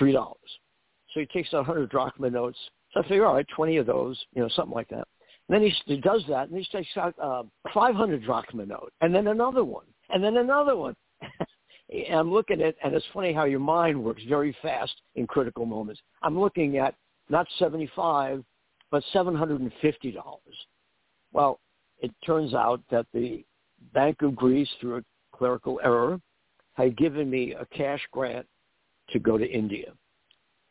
Speaker 2: $3. So he takes out 100 drachma notes. So I figure, all right, 20 of those, you know, something like that. And then he, he does that, and he takes out uh, 500 drachma note, and then another one, and then another one. I'm looking at, and it's funny how your mind works very fast in critical moments. I'm looking at not 75, but $750. Well, it turns out that the Bank of Greece, through a clerical error, had given me a cash grant to go to India.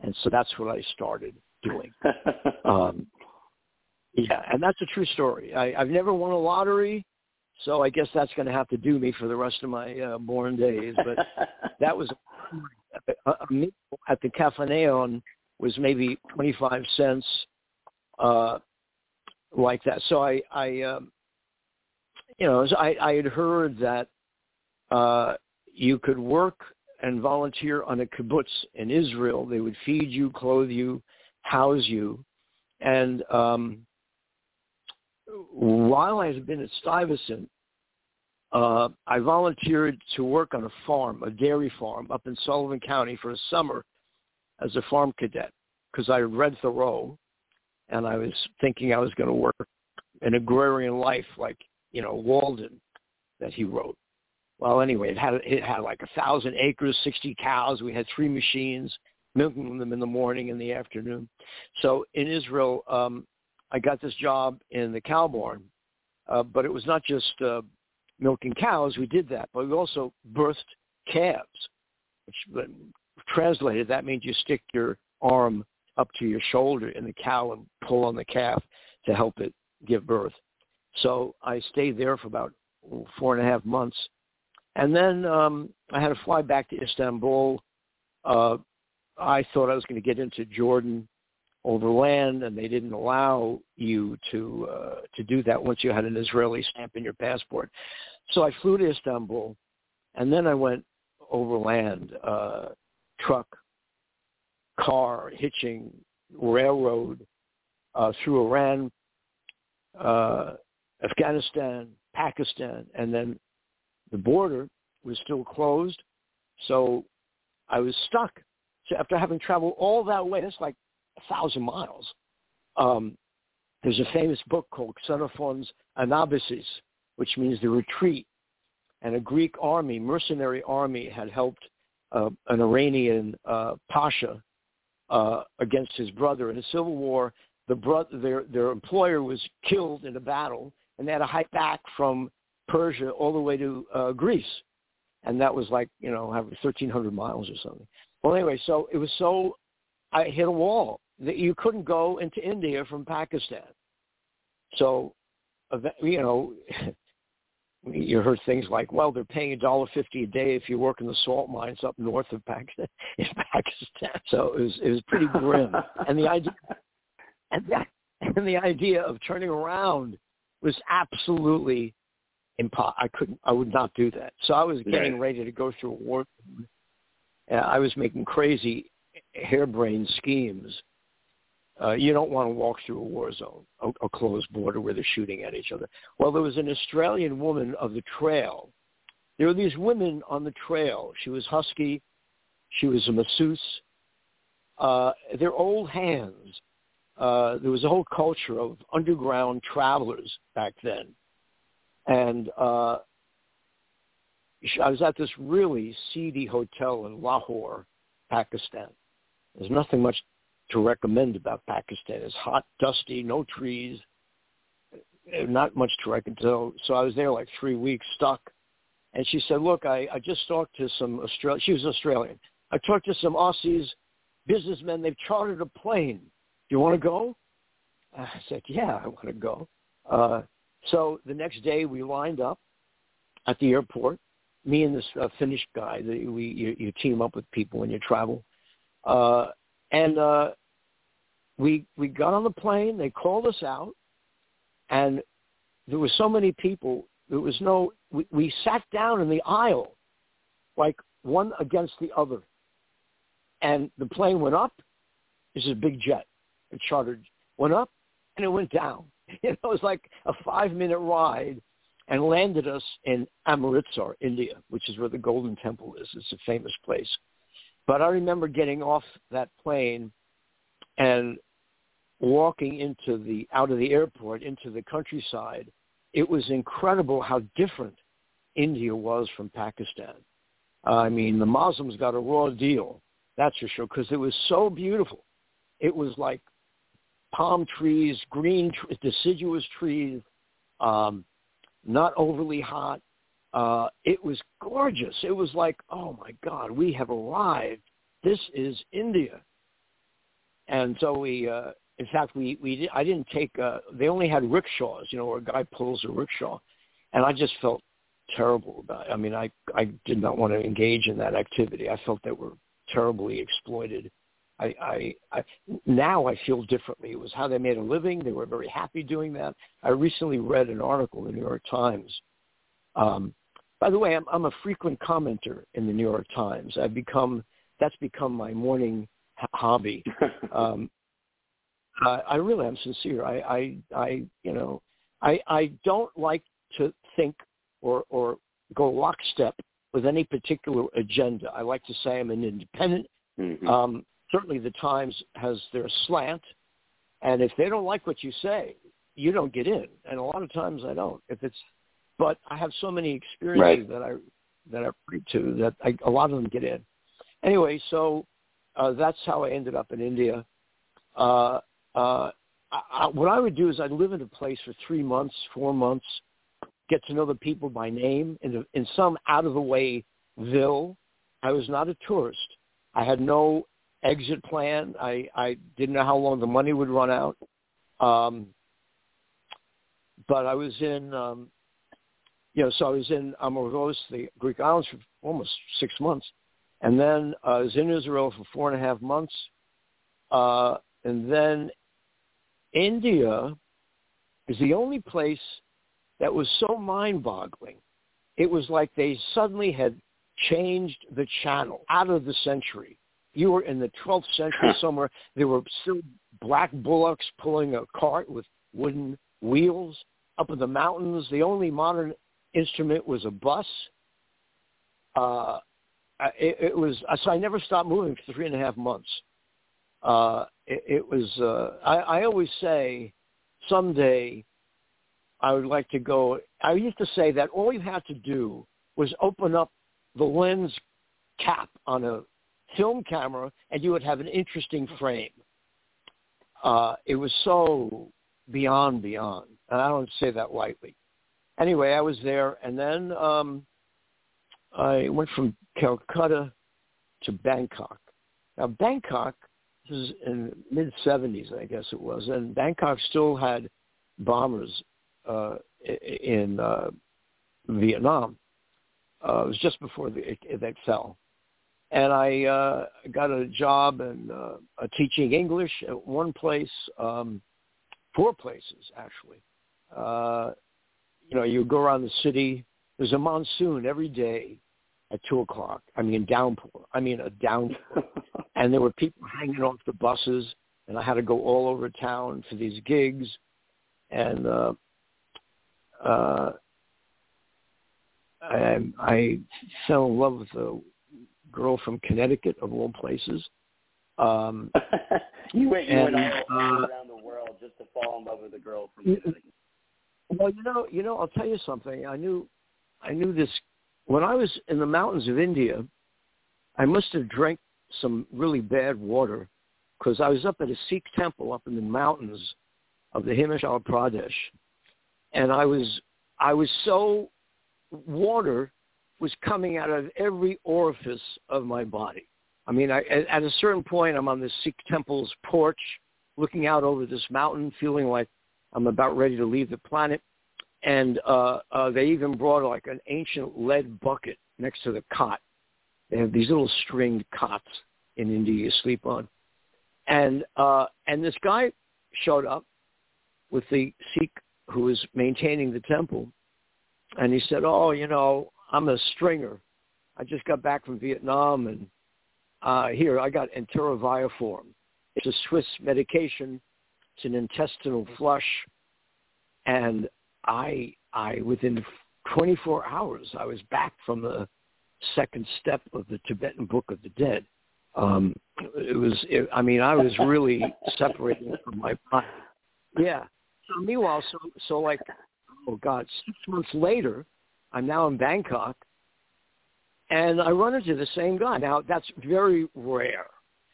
Speaker 2: And so that's what I started doing. um, Yeah, and that's a true story. I, I've never won a lottery, so I guess that's going to have to do me for the rest of my uh, born days. But that was a, a meal at the Cafe Neon was maybe twenty five cents, uh, like that. So I, I, um, you know, I, I had heard that uh, you could work and volunteer on a kibbutz in Israel. They would feed you, clothe you, house you, and um, while I had been at Stuyvesant, uh, I volunteered to work on a farm, a dairy farm up in Sullivan County for a summer as a farm cadet because I read Thoreau and I was thinking I was going to work an agrarian life like, you know, Walden that he wrote. Well, anyway, it had it had like a thousand acres, sixty cows. We had three machines, milking them in the morning and the afternoon. So in Israel, um, I got this job in the cow barn, uh, but it was not just uh, milking cows. We did that, but we also birthed calves, which translated that means you stick your arm up to your shoulder in the cow and pull on the calf to help it give birth. So I stayed there for about four and a half months. And then um, I had to fly back to Istanbul. Uh, I thought I was going to get into Jordan over land, and they didn't allow you to uh, to do that once you had an Israeli stamp in your passport. So I flew to Istanbul, and then I went over land, uh, truck, car, hitching, railroad, uh, through Iran, uh, Afghanistan, Pakistan, and then the border was still closed. So I was stuck. So after having traveled all that way, that's like a thousand miles. Um, there's a famous book called Xenophon's Anabasis, which means the retreat. And a Greek army, mercenary army, had helped uh, an Iranian uh, pasha uh, against his brother in a civil war. The brother, their their employer was killed in a battle, and they had to hike back from Persia all the way to uh, Greece, and that was like you know 1,300 miles or something. Well, anyway, so it was so I hit a wall that you couldn't go into India from Pakistan. So, you know, you heard things like, well, they're paying a dollar fifty a day if you work in the salt mines up north of Pakistan. In Pakistan, so it was it was pretty grim. and the idea, and that, and the idea of turning around was absolutely impossible. I couldn't, I would not do that. So I was getting right. ready to go through a war. Uh, I was making crazy, harebrained schemes uh, you don't want to walk through a war zone, a, a closed border where they're shooting at each other. Well, there was an Australian woman of the trail. There were these women on the trail. She was husky. She was a masseuse. Uh, they're old hands. Uh, there was a whole culture of underground travelers back then. And uh, I was at this really seedy hotel in Lahore, Pakistan. There's nothing much to recommend about Pakistan. It's hot, dusty, no trees, not much to recommend. So, so I was there like three weeks stuck. And she said, look, I, I just talked to some Australian, she was Australian. I talked to some Aussies businessmen. They've chartered a plane. Do you want to go? I said, yeah, I want to go. Uh, so the next day we lined up at the airport. Me and this uh, Finnish guy. The, we you, you team up with people when you travel. Uh, and uh, we we got on the plane. They called us out, and there were so many people. There was no. We, we sat down in the aisle, like one against the other, and the plane went up. This is a big jet, a chartered. Went up, and it went down. You know, it was like a five-minute ride, and landed us in Amritsar, India, which is where the Golden Temple is. It's a famous place. But I remember getting off that plane and walking into the out of the airport into the countryside, it was incredible how different India was from Pakistan. I mean, the Muslims got a raw deal, that's for sure, because it was so beautiful. It was like palm trees, green deciduous trees, um, not overly hot. Uh, it was gorgeous. It was like, oh my God, we have arrived. This is India. And so we uh, in fact, we we I didn't take. Uh, they only had rickshaws, you know, where a guy pulls a rickshaw, and I just felt terrible about it. I mean, I I did not want to engage in that activity. I felt that we're terribly exploited. I, I, I now I feel differently. It was how they made a living. They were very happy doing that. I recently read an article in the New York Times. Um, by the way, I'm, I'm a frequent commenter in the New York Times. I've become that's become my morning hobby. Um, uh, I really am sincere. I, I, I, you know, I, I don't like to think or, or go lockstep with any particular agenda. I like to say I'm an independent. Mm-hmm. Um, certainly, the Times has their slant, and if they don't like what you say, you don't get in. And a lot of times I don't. If it's, but I have so many experiences right. that I that I read to that I, a lot of them get in. Anyway, so uh, that's how I ended up in India. Uh, uh, I, I, what I would do is I'd live in a place for three months, four months, get to know the people by name in, in some out of the way ville. I was not a tourist. I had no exit plan. I, I didn't know how long the money would run out. Um, but I was in, um, you know, so I was in Amorgos, the Greek islands, for almost six months. And then uh, I was in Israel for four and a half months. Uh, and then India is the only place that was so mind-boggling. It was like they suddenly had changed the channel out of the century. You were in the 12th century somewhere. There were still black bullocks pulling a cart with wooden wheels up in the mountains. The only modern instrument was a bus. Uh, it, it was so I never stopped moving for three and a half months uh, it, it was. Uh, I, I always say, someday, I would like to go. I used to say that all you had to do was open up the lens cap on a film camera, and you would have an interesting frame. Uh, it was so beyond beyond, and I don't say that lightly. Anyway, I was there, and then um, I went from Calcutta to Bangkok. Now, Bangkok is in mid 70s, I guess it was, and Bangkok still had bombers uh, in uh, Vietnam. Uh, it was just before the, it, it fell, and I uh, got a job in uh, teaching English at one place, um, four places actually. Uh, you know, you go around the city. There's a monsoon every day at two o'clock. I mean, downpour. I mean, a downpour. and there were people hanging off the buses, and I had to go all over town for these gigs, and uh, uh, I, I fell in love with a girl from Connecticut, of all places. Um,
Speaker 1: you went, you and, went all, uh, around the world just to fall in love with a girl from Connecticut.
Speaker 2: Well, you know, you know, I'll tell you something. I knew, I knew this when I was in the mountains of India. I must have drank some really bad water because I was up at a Sikh temple up in the mountains of the Himachal Pradesh, and I was I was so water was coming out of every orifice of my body. I mean, I, at a certain point, I'm on the Sikh temple's porch, looking out over this mountain, feeling like I'm about ready to leave the planet. And uh, uh, they even brought like an ancient lead bucket next to the cot they have these little stringed cots in India you sleep on. And uh, and this guy showed up with the Sikh who was maintaining the temple, and he said, "Oh, you know, I'm a stringer. I just got back from Vietnam, and uh, here I got Entero It's a Swiss medication. It's an intestinal flush, and I, I within 24 hours, I was back from the second step of the Tibetan Book of the Dead. Um, it was, it, I mean, I was really separating from my body. Yeah. So meanwhile, so so like, oh God, six months later, I'm now in Bangkok, and I run into the same guy. Now that's very rare.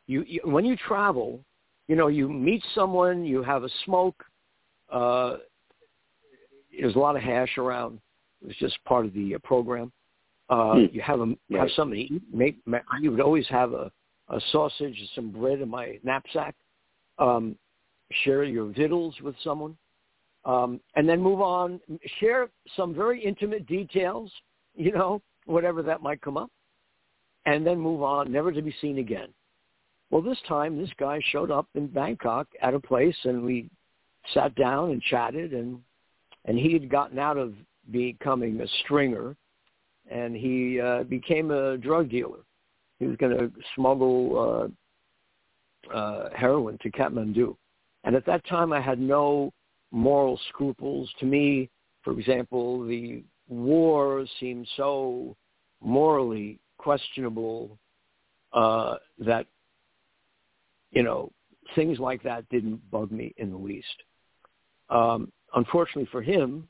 Speaker 2: You, you when you travel, you know, you meet someone, you have a smoke. Uh, there's a lot of hash around. It was just part of the uh, program. Uh, hmm. You have a right. have somebody make. You would always have a, a sausage and some bread in my knapsack. Um, share your vittles with someone, um, and then move on. Share some very intimate details, you know, whatever that might come up, and then move on, never to be seen again. Well, this time this guy showed up in Bangkok at a place, and we sat down and chatted, and and he had gotten out of becoming a stringer, and he uh, became a drug dealer. He was going to smuggle uh, uh, heroin to Kathmandu, and at that time I had no moral scruples. To me, for example, the war seemed so morally questionable uh, that you know things like that didn't bug me in the least. Um, unfortunately for him,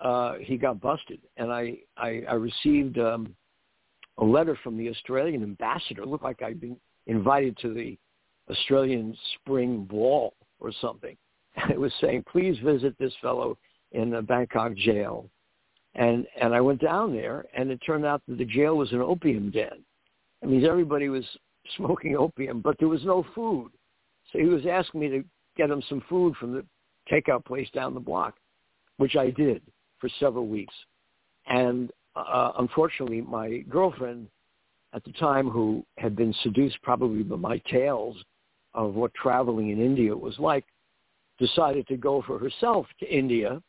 Speaker 2: uh, he got busted, and I I, I received um, a letter from the Australian ambassador. It looked like I'd been invited to the Australian Spring Ball or something. It was saying, "Please visit this fellow in the Bangkok jail." And and I went down there, and it turned out that the jail was an opium den. I mean, everybody was smoking opium, but there was no food. So he was asking me to get him some food from the takeout place down the block, which I did for several weeks. And uh, unfortunately, my girlfriend at the time, who had been seduced probably by my tales of what traveling in India was like, decided to go for herself to India.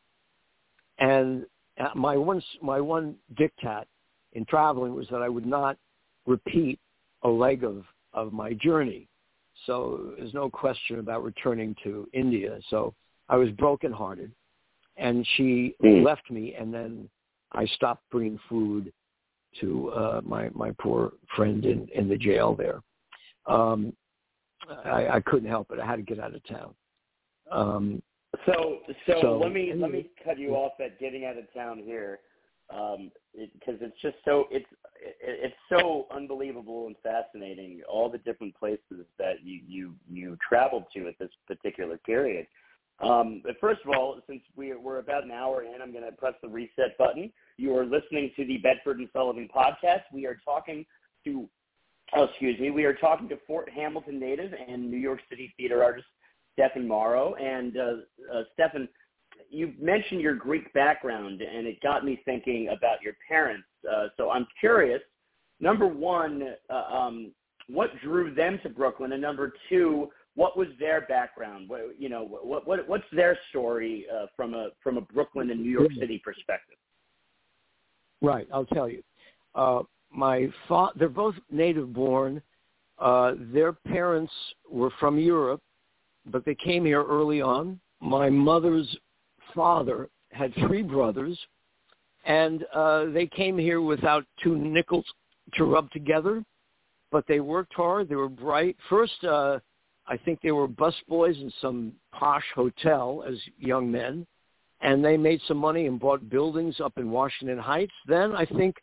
Speaker 2: And uh, my one my one diktat in traveling was that I would not repeat a leg of of my journey. So there's no question about returning to India. So I was brokenhearted, and she mm. left me, and then I stopped bringing food to uh, my my poor friend in in the jail there. Um, I, I couldn't help it. I had to get out of town. Um,
Speaker 1: so, so, so let me let me cut you off at getting out of town here, because um, it, it's just so it's it, it's so unbelievable and fascinating all the different places that you you you traveled to at this particular period. Um, first of all, since we, we're about an hour in, I'm going to press the reset button. You are listening to the Bedford and Sullivan podcast. We are talking to, oh, excuse me, we are talking to Fort Hamilton native and New York City theater artist Stephan Morrow. And uh, uh, Stephan, you mentioned your Greek background, and it got me thinking about your parents. Uh, so I'm curious. Number one, uh, um, what drew them to Brooklyn, and number two, what was their background? What, you know, what, what what's their story uh, from a from a Brooklyn and New York City perspective?
Speaker 2: Right, I'll tell you. Uh, my fa- they're both native born. Uh, their parents were from Europe, but they came here early on. My mother's father had three brothers, and uh, they came here without two nickels to rub together. But they worked hard. They were bright. First, uh, I think they were busboys in some posh hotel as young men, and they made some money and bought buildings up in Washington Heights. Then I think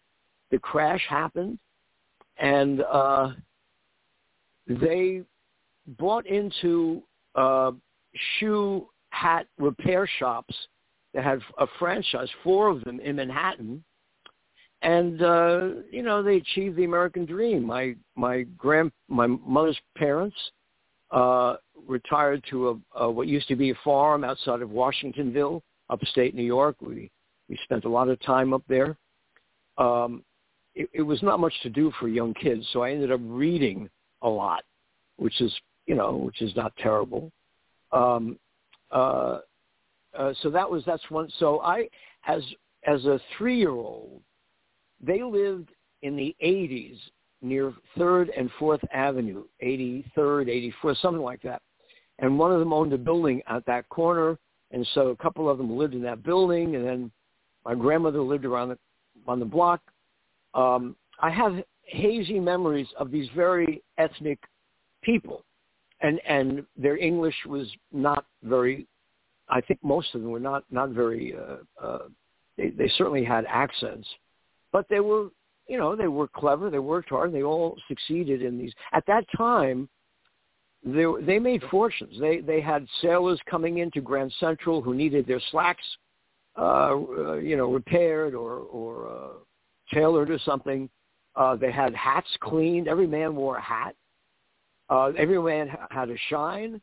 Speaker 2: the crash happened, and uh, they bought into uh, shoe hat repair shops that had a franchise, four of them in Manhattan, and uh, you know they achieved the American dream. My my grand my mother's parents uh, retired to a, a, what used to be a farm outside of Washingtonville, upstate New York. We we spent a lot of time up there. Um, it, it was not much to do for young kids, so I ended up reading a lot, which is you know which is not terrible. Um, uh, uh, so that was that's one. So I as as a three year old, they lived in the 80s near 3rd and 4th Avenue, 83rd, 84th, something like that. And one of them owned a building at that corner, and so a couple of them lived in that building, and then my grandmother lived around the, on the block. Um, I have hazy memories of these very ethnic people, and and their English was not very. I think most of them were not not very. Uh, uh, they, they certainly had accents, but they were you know, they were clever, they worked hard, they all succeeded in these. At that time, they they made fortunes. They they had sailors coming into Grand Central who needed their slacks, uh, uh, you know, repaired or or uh, tailored or something. Uh, they had hats cleaned. Every man wore a hat. Uh, every man had a shine.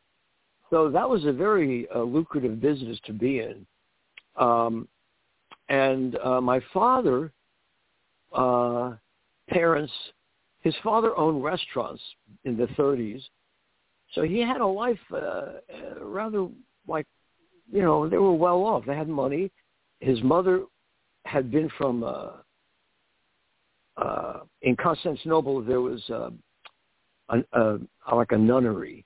Speaker 2: so that was a very uh, lucrative business to be in. Um, and uh, my father, uh, parents, his father owned restaurants in the 30s, so he had a life uh, uh, rather like, you know, they were well off. They had money. His mother had been from uh, uh, in Constantinople. There was uh, a, a, like a nunnery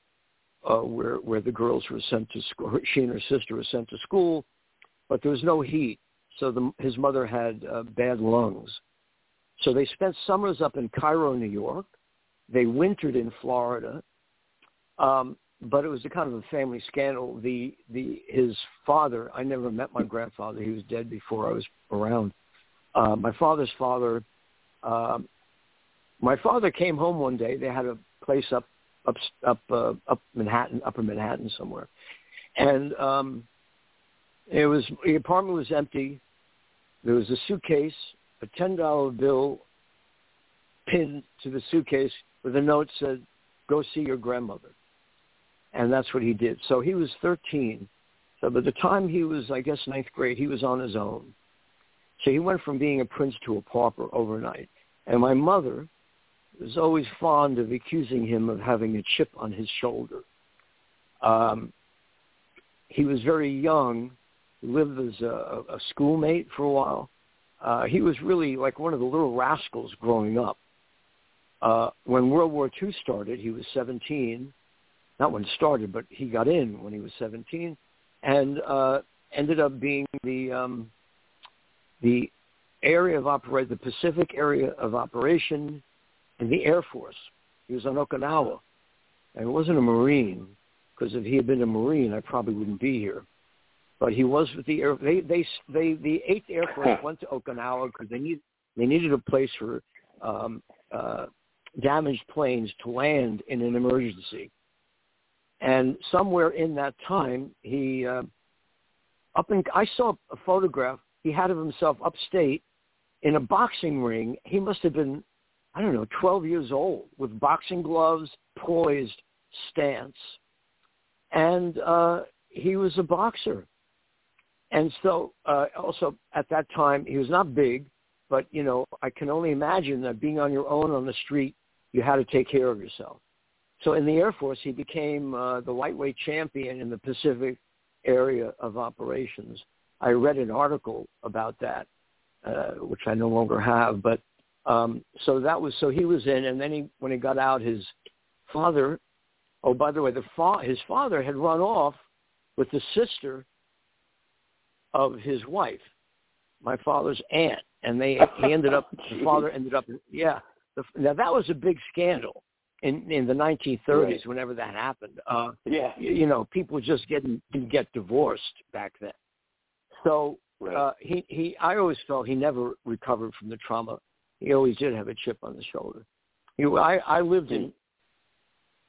Speaker 2: uh, where where the girls were sent to school. She and her sister were sent to school, but there was no heat, so the, his mother had uh, bad lungs. So they spent summers up in Cairo, New York. They wintered in Florida, um, but it was a kind of a family scandal. The the his father. I never met my grandfather. He was dead before I was around. Uh, my father's father. Uh, my father came home one day. They had a place up up up uh, up Manhattan, Upper Manhattan somewhere, and um, it was the apartment was empty. There was a suitcase, a ten dollar bill pinned to the suitcase with a note said, "Go see your grandmother," and that's what he did. So he was thirteen. So by the time he was, I guess, ninth grade, he was on his own. So he went from being a prince to a pauper overnight. And my mother, was always fond of accusing him of having a chip on his shoulder. Um, he was very young, lived as a, a schoolmate for a while. Uh, he was really like one of the little rascals growing up. Uh, when World War II started, he was 17. Not when it started, but he got in when he was 17, and uh, ended up being the um, the area of operation, the Pacific area of operation in the Air Force. He was on Okinawa. And he wasn't a Marine, because if he had been a Marine, I probably wouldn't be here. But he was with the Air. They they they the Eighth Air Force went to Okinawa because they need they needed a place for um, uh, damaged planes to land in an emergency. And somewhere in that time, he uh, up in I saw a photograph he had of himself upstate in a boxing ring. He must have been I don't know, 12 years old with boxing gloves, poised stance. And uh, he was a boxer. And so uh, also at that time, he was not big, but, you know, I can only imagine that being on your own on the street, you had to take care of yourself. So in the Air Force, he became uh, the lightweight champion in the Pacific area of operations. I read an article about that, uh, which I no longer have, but um, so that was so he was in, and then he when he got out, his father. Oh, by the way, the fa- his father had run off with the sister of his wife, my father's aunt, and they he ended up the father ended up yeah. The, now that was a big scandal in in the 1930s. Right. Whenever that happened, uh,
Speaker 1: yeah,
Speaker 2: you, you know, people just getting didn't get divorced back then. So right. uh, he he I always felt he never recovered from the trauma he always did have a chip on the shoulder. He, I, I lived in.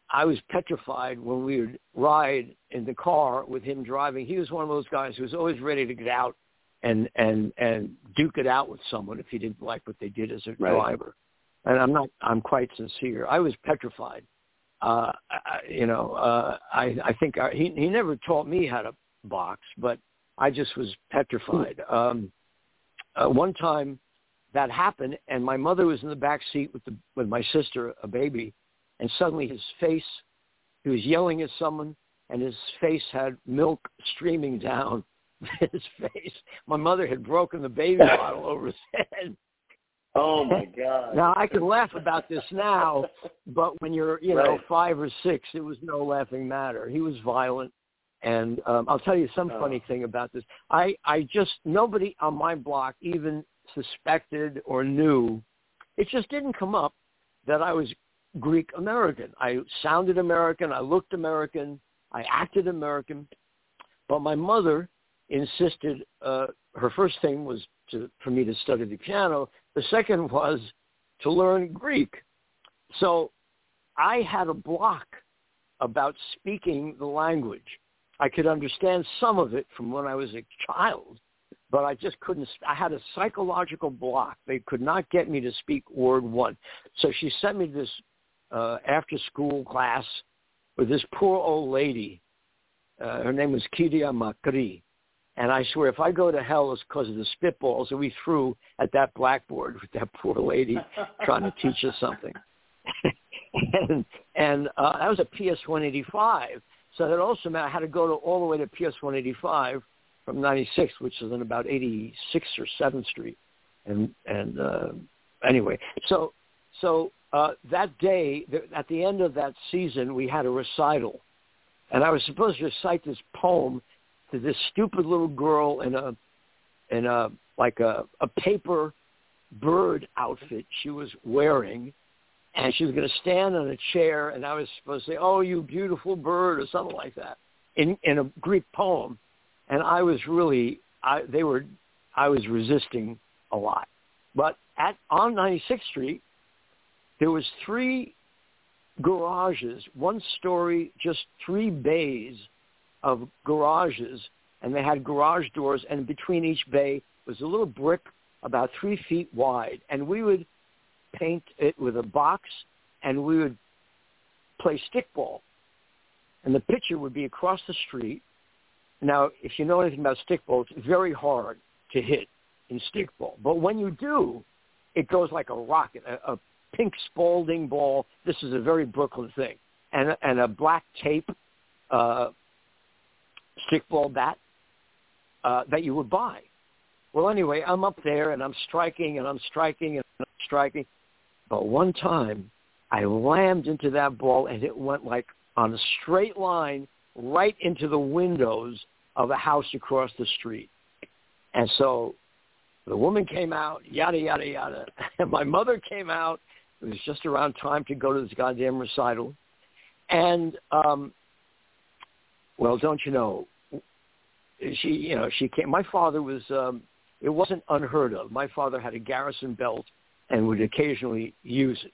Speaker 2: I was petrified when we would ride in the car with him driving. He was one of those guys who was always ready to get out and and and duke it out with someone if he didn't like what they did as a right. driver. And I'm not. I'm quite sincere. I was petrified. Uh, I, you know, uh, I I think I, he he never taught me how to box, but I just was petrified. Um, uh, one time that happened, and my mother was in the back seat with the with my sister, a baby, and suddenly his face, he was yelling at someone, and his face had milk streaming down his face. My mother had broken the baby bottle over his head.
Speaker 1: Oh my God!
Speaker 2: Now I can laugh about this now, but when you're you know right. five or six, it was no laughing matter. He was violent, and um, I'll tell you some oh. funny thing about this. I I just nobody on my block even suspected or knew. It just didn't come up that I was Greek American. I sounded American. I looked American. I acted American. But my mother insisted uh, her first thing was to, for me to study the piano. The second was to learn Greek. So I had a block about speaking the language. I could understand some of it from when I was a child, but I just couldn't. I had a psychological block. They could not get me to speak word one. So she sent me this uh, after school class with this poor old lady Uh, her name was Kidia Makri. And I swear, if I go to hell, it's because of the spitballs that we threw at that blackboard with that poor lady trying to teach us something. and and uh, that was a PS 185. So that also meant I had to go to all the way to PS 185 from 96, which is in about 86th or 7th Street. And and uh, anyway, so so uh, that day, at the end of that season, we had a recital, and I was supposed to recite this poem to this stupid little girl in a in a like a a paper bird outfit she was wearing. And she was going to stand on a chair and I was supposed to say, "Oh, you beautiful bird" or something like that in in a Greek poem, and I was really I they were I was resisting a lot, but at on 96th Street there was three garages, one story, just three bays of garages, and they had garage doors, and between each bay was a little brick about three feet wide, and we would paint it with a box, and we would play stickball, and the pitcher would be across the street. Now, if you know anything about stickball, it's very hard to hit in stickball, but when you do, it goes like a rocket, a, a pink Spalding ball. This is a very Brooklyn thing, and and a black tape uh, stickball bat uh, that you would buy. Well, anyway, I'm up there and I'm striking and I'm striking and I'm striking, but one time I lammed into that ball and it went like on a straight line right into the windows of a house across the street. And so the woman came out, yada, yada, yada. And my mother came out. It was just around time to go to this goddamn recital. And, um, well, don't you know, she you know she came my father was um it wasn't unheard of. My father had a garrison belt and would occasionally use it.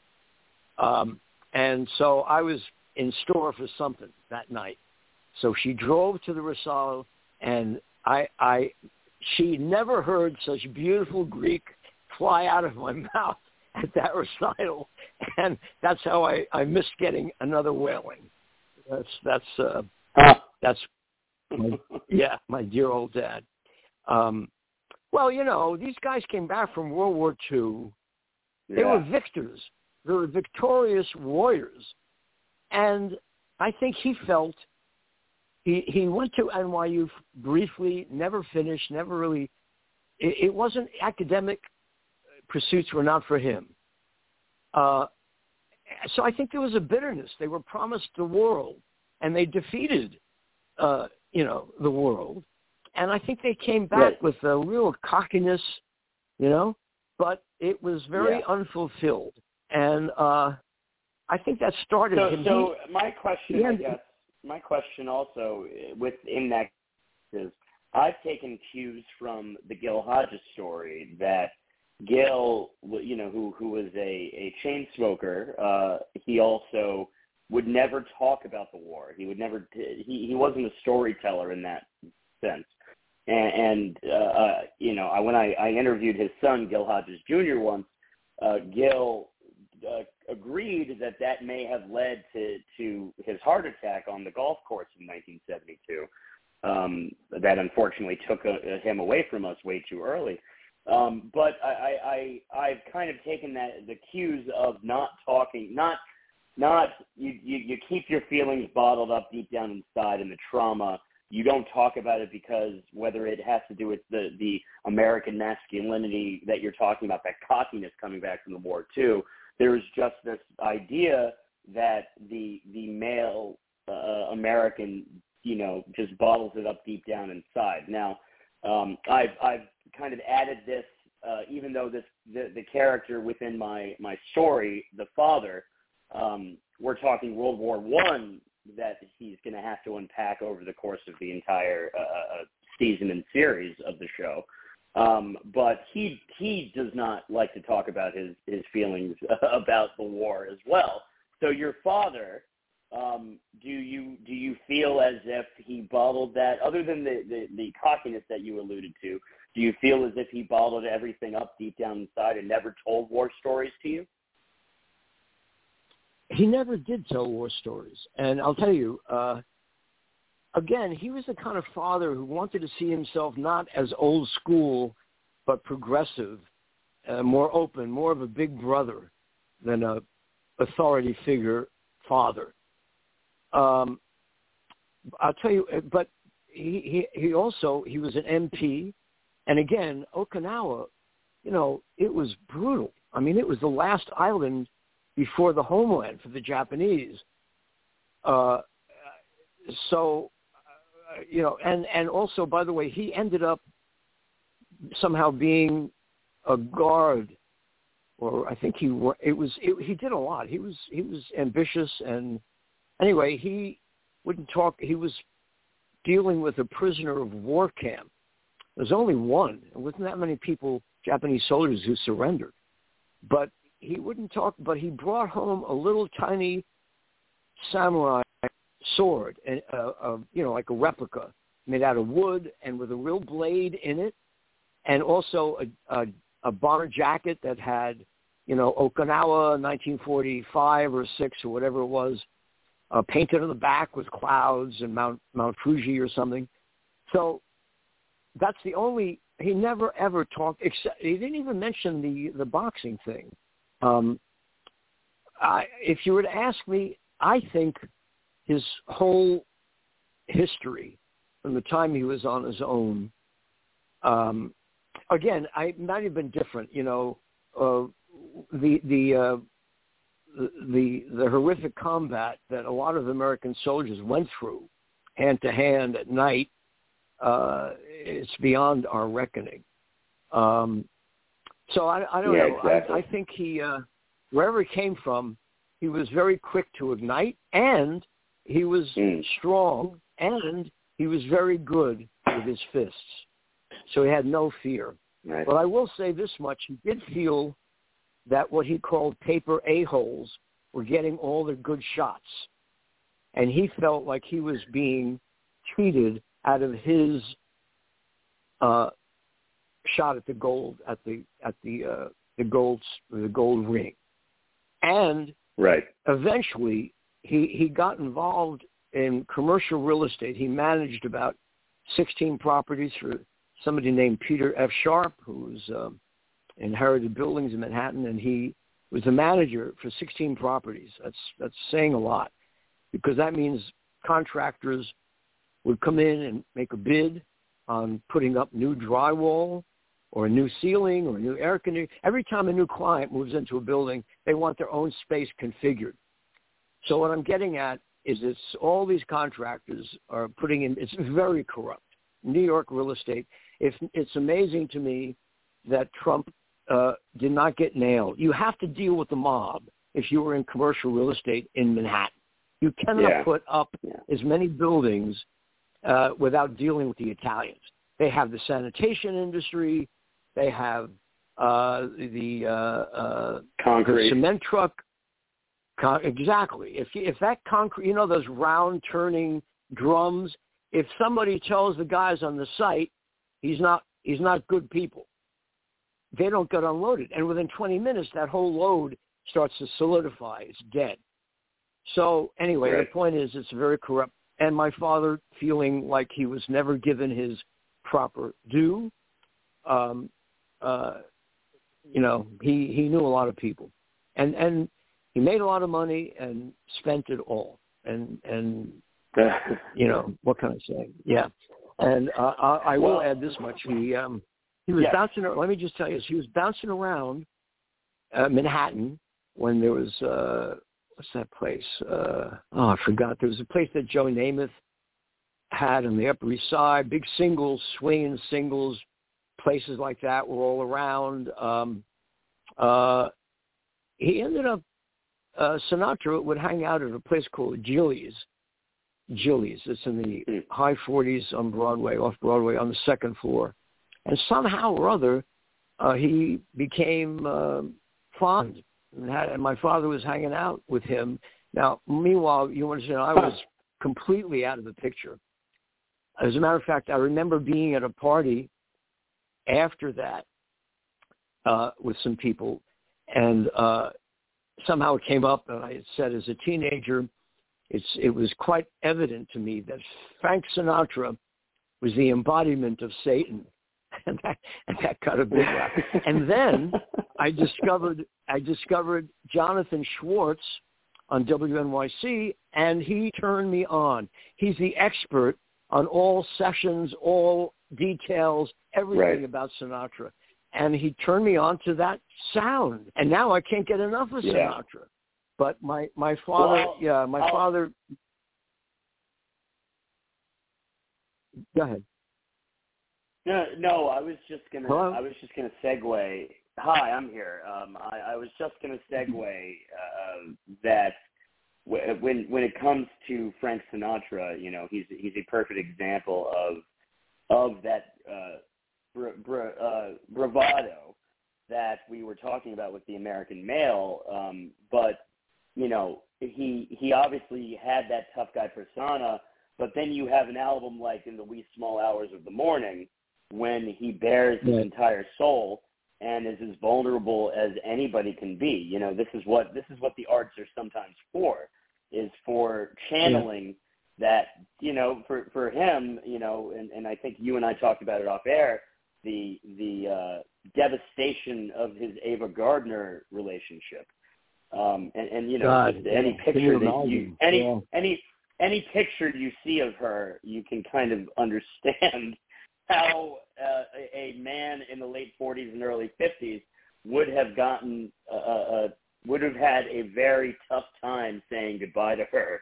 Speaker 2: Um and so i was in store for something that night. So she drove to the recital and i i she never heard such beautiful greek fly out of my mouth at that recital and that's how i i missed getting another whaling that's that's uh that's my, yeah, my dear old dad. Um, well, you know, these guys came back from World War II. They yeah. were victors. They were victorious warriors. And I think he felt he he went to NYU briefly, never finished, never really. It, it wasn't academic pursuits were not for him. Uh, so I think there was a bitterness. They were promised the world, and they defeated uh, you know, the world. And I think they came back right. with a real cockiness, you know, but it was very yeah. unfulfilled. And uh I think that started
Speaker 1: so,
Speaker 2: him.
Speaker 1: So my question, I guess, my question also within that is, I've taken cues from the Gil Hodges story that Gil, you know, who who was a a chain smoker, uh, he also would never talk about the war. He would never. He he wasn't a storyteller in that sense. And, and uh, uh, you know, I, when I, I interviewed his son Gil Hodges Jr. once, uh, Gil uh, agreed that that may have led to to his heart attack on the golf course in 1972. Um, that unfortunately took a, uh, him away from us way too early. Um, but I, I, I I've kind of taken that the cues of not talking, not not you, you you keep your feelings bottled up deep down inside and the trauma you don't talk about it because whether it has to do with the the American masculinity that you're talking about, that cockiness coming back from the war too. There's just this idea that the the male uh, American, you know, just bottles it up deep down inside. Now, um, I've I've kind of added this, uh, even though this the the character within my my story, the father, um, we're talking World War One that he's going to have to unpack over the course of the entire uh, uh, uh, season and series of the show. Um, but he he does not like to talk about his his feelings about the war as well. So your father, um, do you do you feel as if he bottled that? Other than the, the the cockiness that you alluded to, do you feel as if he bottled everything up deep down inside and never told war stories to you?
Speaker 2: he never did tell war stories. And I'll tell you, uh, again, he was the kind of father who wanted to see himself not as old school, but progressive, uh, more open, more of a big brother than a authority figure father. Um, I'll tell you, but he, he he also he was an MP, and again Okinawa, you know, it was brutal. I mean, it was the last island before the homeland for the Japanese. Uh, so, uh, you know, and and also, by the way, he ended up somehow being a guard, or I think he it was it, he did a lot. He was he was ambitious, and anyway, he wouldn't talk. He was dealing with a prisoner of war camp. There's only one. There wasn't that many people, Japanese soldiers, who surrendered. But he wouldn't talk. But he brought home a little tiny samurai sword, and uh, uh, you know, like a replica made out of wood and with a real blade in it, and also a, a, a bomber jacket that had, you know, Okinawa 1945 or six or whatever it was, uh, painted on the back with clouds and Mount Mount Fuji or something. So that's the only. He never ever talked. Except he didn't even mention the the boxing thing. Um, I, if you were to ask me, I think his whole history from the time he was on his own. Um, again, I might have been different. You know, uh, the the uh, the the horrific combat that a lot of American soldiers went through, hand to hand at night, uh, it's beyond our reckoning. Um, so I, I don't
Speaker 1: yeah,
Speaker 2: know.
Speaker 1: Exactly.
Speaker 2: I, I think he, uh, wherever he came from, he was very quick to ignite, and he was
Speaker 1: Mm.
Speaker 2: strong, and he was very good with his fists. So he had no fear.
Speaker 1: Right.
Speaker 2: But I will say this much: he did feel that what he called paper a-holes were getting all the good shots. And he felt like he was being cheated out of his uh, shot at the gold at the at the uh, the gold the gold ring. And
Speaker 1: Right.
Speaker 2: eventually he he got involved in commercial real estate. He managed about 16 properties for somebody named Peter F. Sharp, who's um, inherited buildings in Manhattan, and he was the manager for 16 properties. That's that's saying a lot, because that means contractors would come in and make a bid on putting up new drywall or a new ceiling or a new air conditioning. Every time a new client moves into a building, they want their own space configured. So what I'm getting at is it's all these contractors are putting in, it's very corrupt. New York real estate. If, it's amazing to me that Trump uh, did not get nailed. You have to deal with the mob if you were in commercial real estate in Manhattan. You cannot
Speaker 1: Yeah.
Speaker 2: put up
Speaker 1: Yeah.
Speaker 2: as many buildings uh, without dealing with the Italians. They have the sanitation industry. They have uh, the, uh, uh, the
Speaker 1: Concrete.
Speaker 2: cement truck. Con- exactly. If if that concrete, you know, those round turning drums. If somebody tells the guys on the site he's not he's not good people, they don't get unloaded, and within 20 minutes that whole load starts to solidify. It's dead. So anyway,
Speaker 1: Right.
Speaker 2: the point is, it's very corrupt. And my father feeling like he was never given his proper due. Um, uh, you know, he he knew a lot of people, and and he made a lot of money and spent it all. And and you know what can I say? Yeah. And uh, I, I will add this much: he um, he was
Speaker 1: Yes.
Speaker 2: bouncing. Let me just tell you, this, he was bouncing around uh, Manhattan when there was uh, what's that place? Uh, oh, I forgot. There was a place that Joe Namath had on the Upper East Side. Big singles, swinging singles, places like that were all around. Um, uh, he ended up. Uh, Sinatra would hang out at a place called Jilly's. Jilly's. It's in the
Speaker 1: Mm.
Speaker 2: high 40s on Broadway, off Broadway, on the second floor. And somehow or other, uh, he became uh, fond, and, had, and my father was hanging out with him. Now, meanwhile, you understand, I was completely out of the picture. As a matter of fact, I remember being at a party after that uh, with some people, and uh, somehow it came up, and I had said as a teenager, it's it was quite evident to me that Frank Sinatra was the embodiment of Satan, and that and that got a big laugh. and then I discovered I discovered Jonathan Schwartz on WNYC, and he turned me on. He's the expert on all sessions, all details, everything
Speaker 1: right.
Speaker 2: about Sinatra. And he turned me on to that sound. And now I can't get enough of
Speaker 1: yeah.
Speaker 2: Sinatra. But my my father,
Speaker 1: well,
Speaker 2: yeah, my
Speaker 1: I'll,
Speaker 2: father. Go ahead.
Speaker 1: No, no, I was just gonna.
Speaker 2: Hello?
Speaker 1: I was just gonna segue. Hi, I'm here. Um, I, I was just gonna segue uh, that when when it comes to Frank Sinatra, you know, he's he's a perfect example of of that uh, bra, bra, uh, bravado that we were talking about with the American male. Um, but you know, he he obviously had that tough guy persona. But then you have an album like In the Wee Small Hours of the Morning, when he bares his entire soul and is as vulnerable as anybody can be. You know, this is what this is what the arts are sometimes for, is for channeling that. You know, for for him, you know, and and I think you and I talked about it off air. The the uh, devastation of his Ava Gardner relationship, um, and and you know,
Speaker 2: God,
Speaker 1: any picture that you any
Speaker 2: yeah.
Speaker 1: any any picture you see of her, you can kind of understand how uh, a, man in the late 40s and early 50s would have gotten uh, uh, would have had a very tough time saying goodbye to her.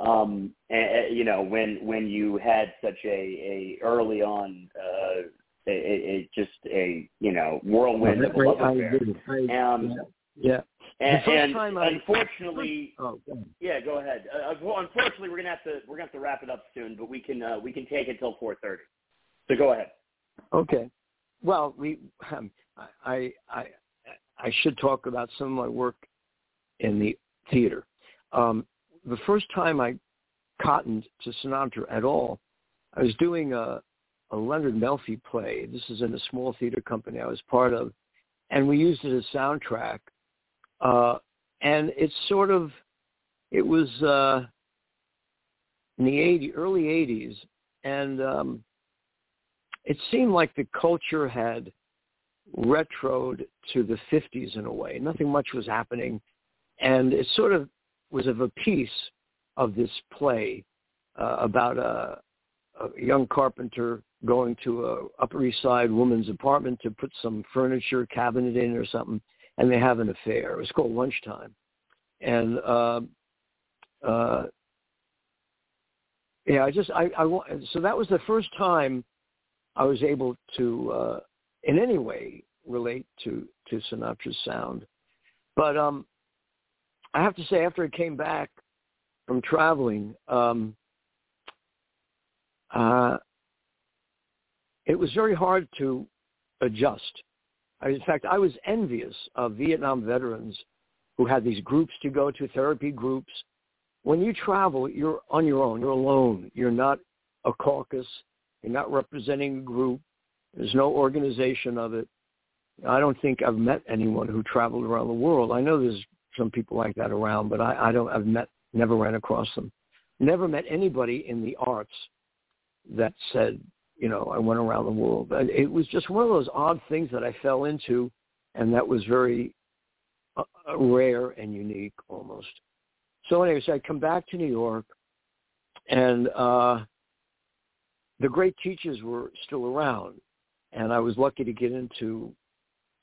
Speaker 1: Um, and, you know, when when you had such a, a early on uh, a, a, just a you know whirlwind of a love affair.
Speaker 2: Um, yeah.
Speaker 1: And, and
Speaker 2: I,
Speaker 1: unfortunately,
Speaker 2: oh,
Speaker 1: yeah, go ahead. Uh, unfortunately, we're gonna have to we're gonna have to wrap it up soon, but we can uh, we can take it till 4:30. So go ahead.
Speaker 2: Okay. Well, we um, I I I should talk about some of my work in the theater. Um, the first time I cottoned to Sinatra at all, I was doing a, a Leonard Melfi play. This is in a small theater company I was part of, and we used it as soundtrack. Uh, and it's sort of, it was uh, in the 80, early 80s, and um, it seemed like the culture had retroed to the 50s in a way. Nothing much was happening. And it sort of was of a piece of this play uh, about a, a young carpenter going to a Upper East Side woman's apartment to put some furniture cabinet in or something, and they have an affair. It was called Lunchtime. And uh, uh, yeah, I just I, I so that was the first time I was able to, uh, in any way, relate to to Sinatra's sound. But um, I have to say, after I came back from traveling, um, uh, it was very hard to adjust. I, in fact, I was envious of Vietnam veterans who had these groups to go to, therapy groups. When you travel, you're on your own. You're alone. You're not a caucus. You're not representing a group. There's no organization of it. I don't think I've met anyone who traveled around the world. I know there's some people like that around, but I, I don't. I've met, never ran across them. Never met anybody in the arts that said, you know, I went around the world. But it was just one of those odd things that I fell into, and that was very uh, uh rare and unique almost. So, anyways, I come back to New York, and uh, the great teachers were still around, and I was lucky to get into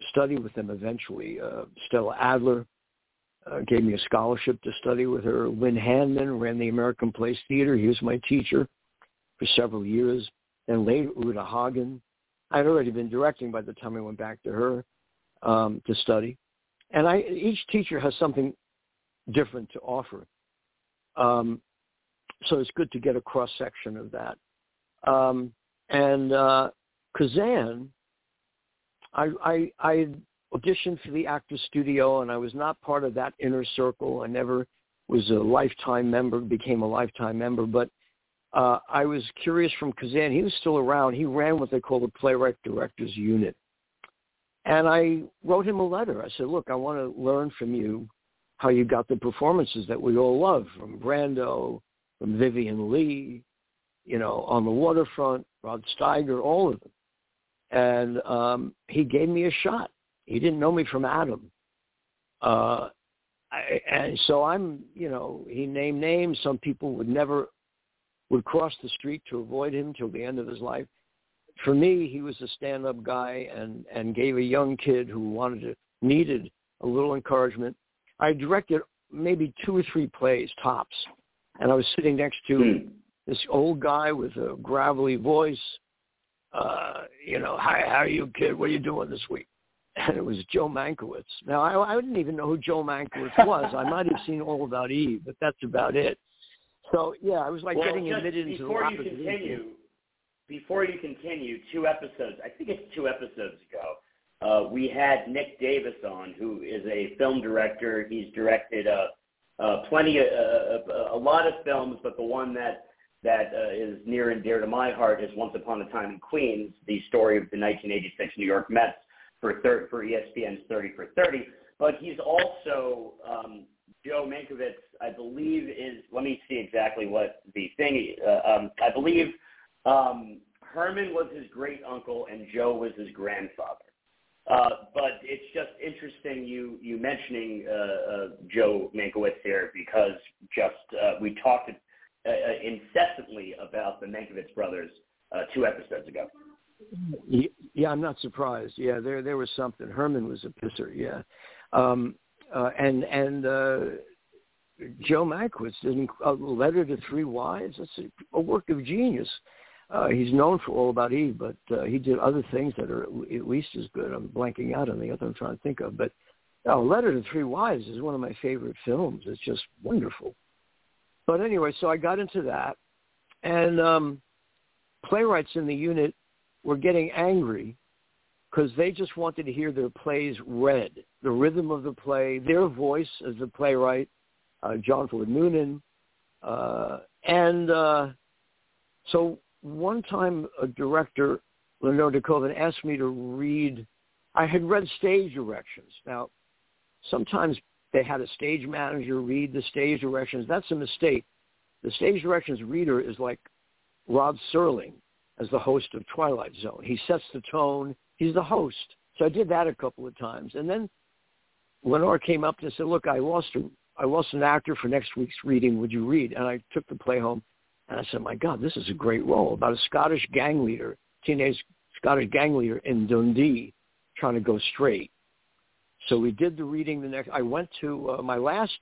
Speaker 2: study with them eventually. Uh, Stella Adler uh, gave me a scholarship to study with her. Wynn Handman ran the American Place Theater. He was my teacher for several years. Then later, Uta Hagen. I had already been directing by the time I went back to her um, to study. And I, each teacher has something different to offer. Um, so it's good to get a cross section of that. Um, and uh, Kazan, I, I, I auditioned for the Actors Studio, and I was not part of that inner circle. I never was a lifetime member, became a lifetime member, but uh, I was curious from Kazan. He was still around. He ran what they call the Playwright Directors Unit. And I wrote him a letter. I said, look, I want to learn from you how you got the performances that we all love from Brando, from Vivien Leigh, you know, on the waterfront, Rod Steiger, all of them. And um, he gave me a shot. He didn't know me from Adam. Uh, I, and so I'm, you know, he named names. Some people would never would cross the street to avoid him till the end of his life. For me, he was a stand-up guy and and gave a young kid who wanted to needed a little encouragement. I directed maybe two or three plays tops, and I was sitting next to hmm. This old guy with a gravelly voice. Uh, you know, hi, how are you, kid? What are you doing this week? and it was Joe Mankiewicz. Now I, I didn't even know who Joe Mankiewicz was. I might have seen All About Eve, but that's about it. So yeah, I was like
Speaker 1: well,
Speaker 2: getting admitted into the
Speaker 1: Before you continue, before you continue, two episodes. I think it's two episodes ago. Uh, we had Nick Davis on, who is a film director. He's directed uh, uh, plenty, of, uh, a lot of films, but the one that that uh, is near and dear to my heart is Once Upon a Time in Queens, the story of the 1986 New York Mets for thir- for ESPN's 30 for 30. But he's also um, Joe Mankiewicz. I believe is. Let me see exactly what the thing. Uh, um, I believe um, Herman was his great uncle and Joe was his grandfather. Uh, but it's just interesting you you mentioning uh, uh, Joe Mankiewicz here because just uh, we talked uh, uh, incessantly about the Mankiewicz brothers uh, two episodes ago.
Speaker 2: Yeah, I'm not surprised. Yeah, there there was something. Herman was a pisser. Yeah, um, uh, and and uh, Joe Mankiewicz did a letter to three wives. That's a, a work of genius. Uh, he's known for All About Eve, but uh, he did other things that are at least as good. I'm blanking out on the other I'm trying to think of, but oh, Letter to Three Wives is one of my favorite films. It's just wonderful. But anyway, so I got into that, and um, playwrights in the unit were getting angry because they just wanted to hear their plays read, the rhythm of the play, their voice as the playwright, uh, John Ford Noonan, uh, and uh, so one time a director, Lenore DeKoven, asked me to read. I had read stage directions. Now, sometimes they had a stage manager read the stage directions. That's a mistake. The stage directions reader is like Rod Serling as the host of Twilight Zone. He sets the tone. He's the host. So I did that a couple of times. And then Lenore came up and said, look, I lost a, I lost an actor for next week's reading. Would you read? And I took the play home. And I said, my God, this is a great role about a Scottish gang leader, teenage Scottish gang leader in Dundee trying to go straight. So we did the reading the next. I went to uh, my last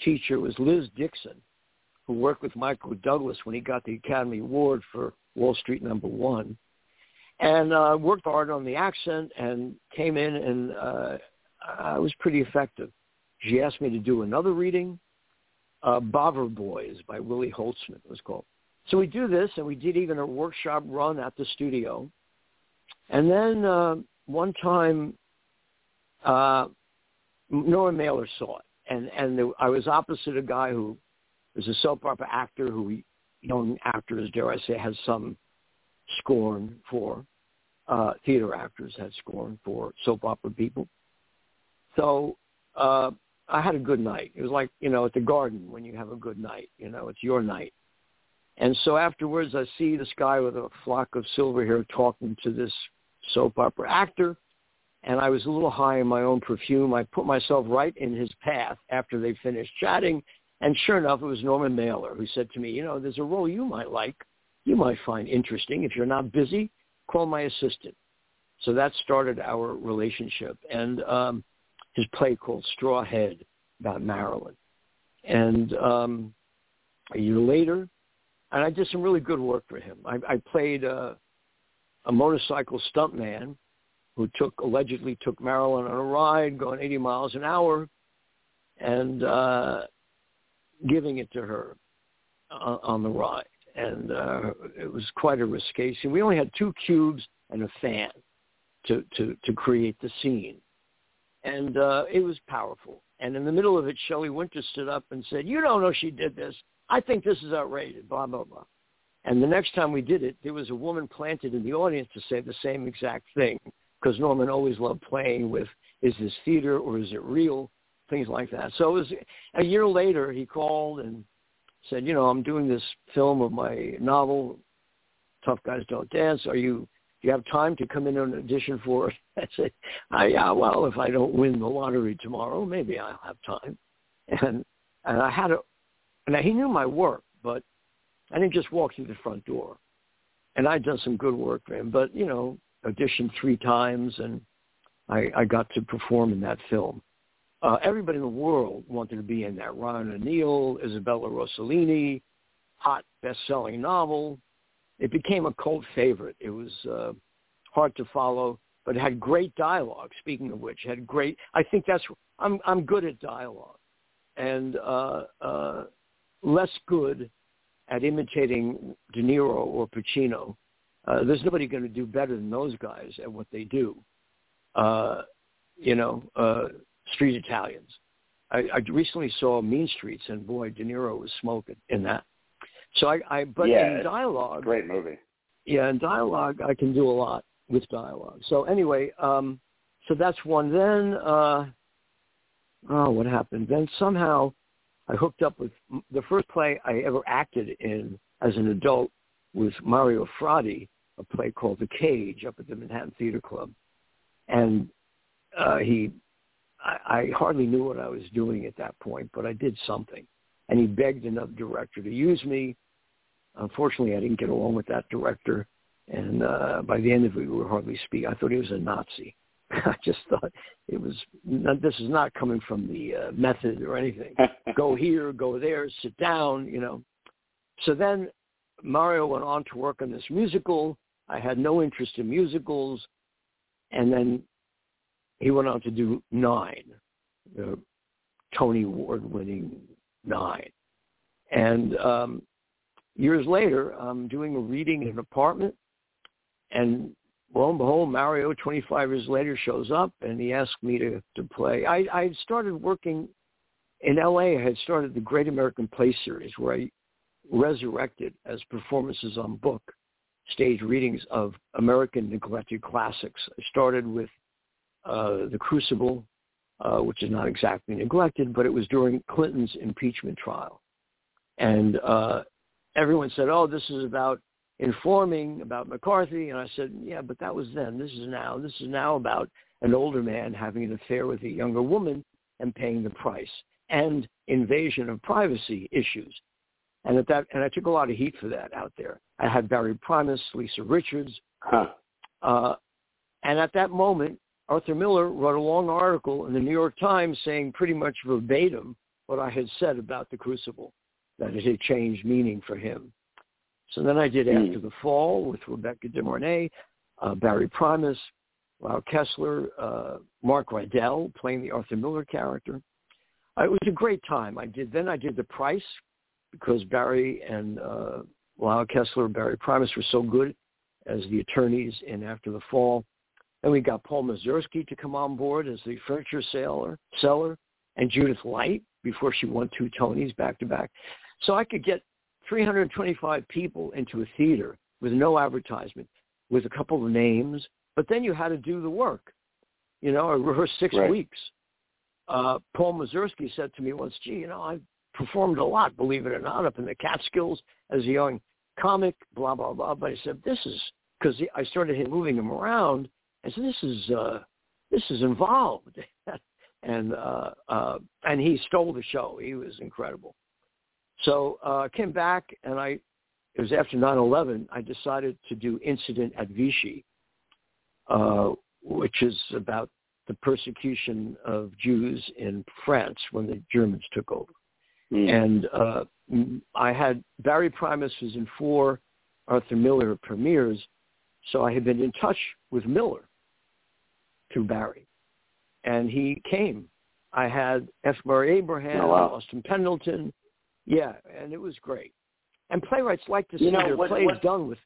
Speaker 2: teacher was Liz Dixon, who worked with Michael Douglas when he got the Academy Award for Wall Street Number One, and uh, worked hard on the accent and came in and uh, I was pretty effective. She asked me to do another reading. Uh, Bovver Boys by Willie Holtzman was called. So we do this, and we did even a workshop run at the studio. And then uh, one time, uh, Norman Mailer saw it, and and there, I was opposite a guy who was a soap opera actor who young actors, dare I say, has some scorn for. Uh, theater actors had scorn for soap opera people. So uh, I had a good night. It was like, you know, at the garden when you have a good night, you know, it's your night. And so afterwards I see this guy with a flock of silver hair talking to this soap opera actor. And I was a little high in my own perfume. I put myself right in his path after they finished chatting. And sure enough, it was Norman Mailer who said to me, you know, there's a role you might like, you might find interesting. If you're not busy, call my assistant. So that started our relationship. And um, his play called Straw Head about Marilyn. And um, a year later, and I did some really good work for him. I, I played uh, a motorcycle stuntman who took allegedly took Marilyn on a ride going 80 miles an hour, and uh, giving it to her on, on the ride. And uh, it was quite a risque scene. We only had two cubes and a fan to, to, to create the scene. And uh, it was powerful. And in the middle of it, Shelley Winter stood up and said, you don't know she did this. I think this is outrageous, blah, blah, blah. And the next time we did it, there was a woman planted in the audience to say the same exact thing because Norman always loved playing with, is this theater or is it real? things like that. So it was a year later. He called and said, you know, I'm doing this film of my novel, Tough Guys Don't Dance. Are you? Do you have time to come in and audition for it? I said, I, yeah, well, if I don't win the lottery tomorrow, maybe I'll have time. And and I had a, and he knew my work, but I didn't just walk through the front door. And I'd done some good work for him, but you know, auditioned three times, and I, I got to perform in that film. Uh, everybody in the world wanted to be in that. Ryan O'Neal, Isabella Rossellini, hot best-selling novel. It became a cult favorite. It was uh, hard to follow, but it had great dialogue. Speaking of which, had great. I think that's I'm I'm good at dialogue, and uh, uh, less good at imitating De Niro or Pacino. Uh, there's nobody going to do better than those guys at what they do. Uh, you know, uh, Street Italians. I, I recently saw Mean Streets, and boy, De Niro was smoking in that. So I, I but
Speaker 1: yeah,
Speaker 2: in dialogue,
Speaker 1: great movie.
Speaker 2: Yeah, in dialogue, I can do a lot with dialogue. So anyway, um, so that's one. Then, uh, oh, what happened? Then somehow, I hooked up with the first play I ever acted in as an adult was Mario Fratti, a play called The Cage up at the Manhattan Theater Club, and uh, he I, I hardly knew what I was doing at that point, but I did something. And he begged another director to use me. Unfortunately, I didn't get along with that director. And uh, by the end of it, we were hardly speak. I thought he was a Nazi. I just thought it was. This is not coming from the uh, method or anything. go here, go there, sit down. You know. So then Mario went on to work on this musical. I had no interest in musicals, and then he went on to do Nine, the Tony Award-winning Nine. And um, years later, I'm doing a reading in an apartment, and lo and behold, Mario, 25 years later, shows up, and he asked me to, to play. I, I had started working in L.A. I had started the Great American Play Series, where I resurrected as performances on book stage readings of American neglected classics. I started with uh, the Crucible, uh, which is not exactly neglected, but it was during Clinton's impeachment trial. And uh, everyone said, oh, this is about informing about McCarthy. And I said, yeah, but that was then. This is now. This is now about an older man having an affair with a younger woman and paying the price and invasion of privacy issues. And at that, and I took a lot of heat for that out there. I had Barry Primus, Lisa Richards, huh. uh, and at that moment, Arthur Miller wrote a long article in the New York Times saying pretty much verbatim what I had said about the Crucible, that it had changed meaning for him. So then I did mm. After the Fall with Rebecca De Mornay, uh, Barry Primus, Lyle Kessler, uh, Mark Rydell playing the Arthur Miller character. Uh, it was a great time. I did then I did The Price because Barry and uh, Lyle Kessler, Barry Primus were so good as the attorneys in After the Fall. And we got Paul Mazursky to come on board as the furniture seller, seller, and Judith Light before she won two Tonys back to back. So I could get 325 people into a theater with no advertisement, with a couple of names, but then you had to do the work. You know, I rehearsed six
Speaker 1: right.
Speaker 2: weeks. Uh, Paul Mazursky said to me once, gee, you know, I performed a lot, believe it or not, up in the Catskills as a young comic, blah, blah, blah. But I said, this is, because I started moving him around, I said, this is uh, this is involved, and uh, uh, and he stole the show. He was incredible. So uh, I came back, and I it was after 9/11. I decided to do Incident at Vichy, uh, which is about the persecution of Jews in France when the Germans took over. Mm. And uh, I had Barry Primus was in four Arthur Miller premieres, so I had been in touch with Miller through Barry. And he came. I had F. Murray Abraham,
Speaker 1: oh, wow.
Speaker 2: Austin Pendleton. Yeah, and it was great. And playwrights like to see
Speaker 1: you know,
Speaker 2: their
Speaker 1: what,
Speaker 2: plays
Speaker 1: what,
Speaker 2: done with.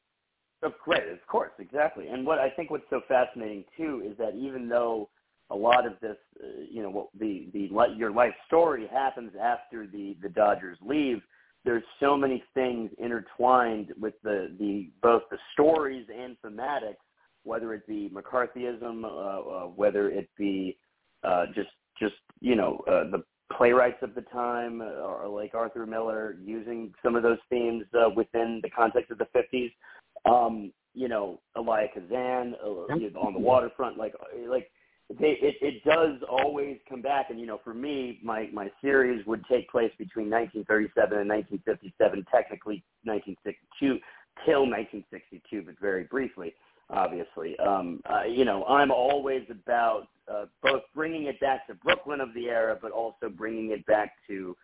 Speaker 1: Of great, of course, exactly. And what I think what's so fascinating too is that even though a lot of this, uh, you know, what the the your life story happens after the the Dodgers leave, there's so many things intertwined with the the both the stories and thematics whether it be McCarthyism, uh, uh, whether it be uh, just just you know uh, the playwrights of the time, uh, or like Arthur Miller, using some of those themes uh, within the context of the 50s. Um, you know, Elia Kazan uh, on the waterfront, like like they, it, it does always come back. And you know, for me, my my series would take place between 1937 and 1957, technically 1962 till 1962, but very briefly obviously. Um, uh, you know, I'm always about uh, both bringing it back to Brooklyn of the era, but also bringing it back to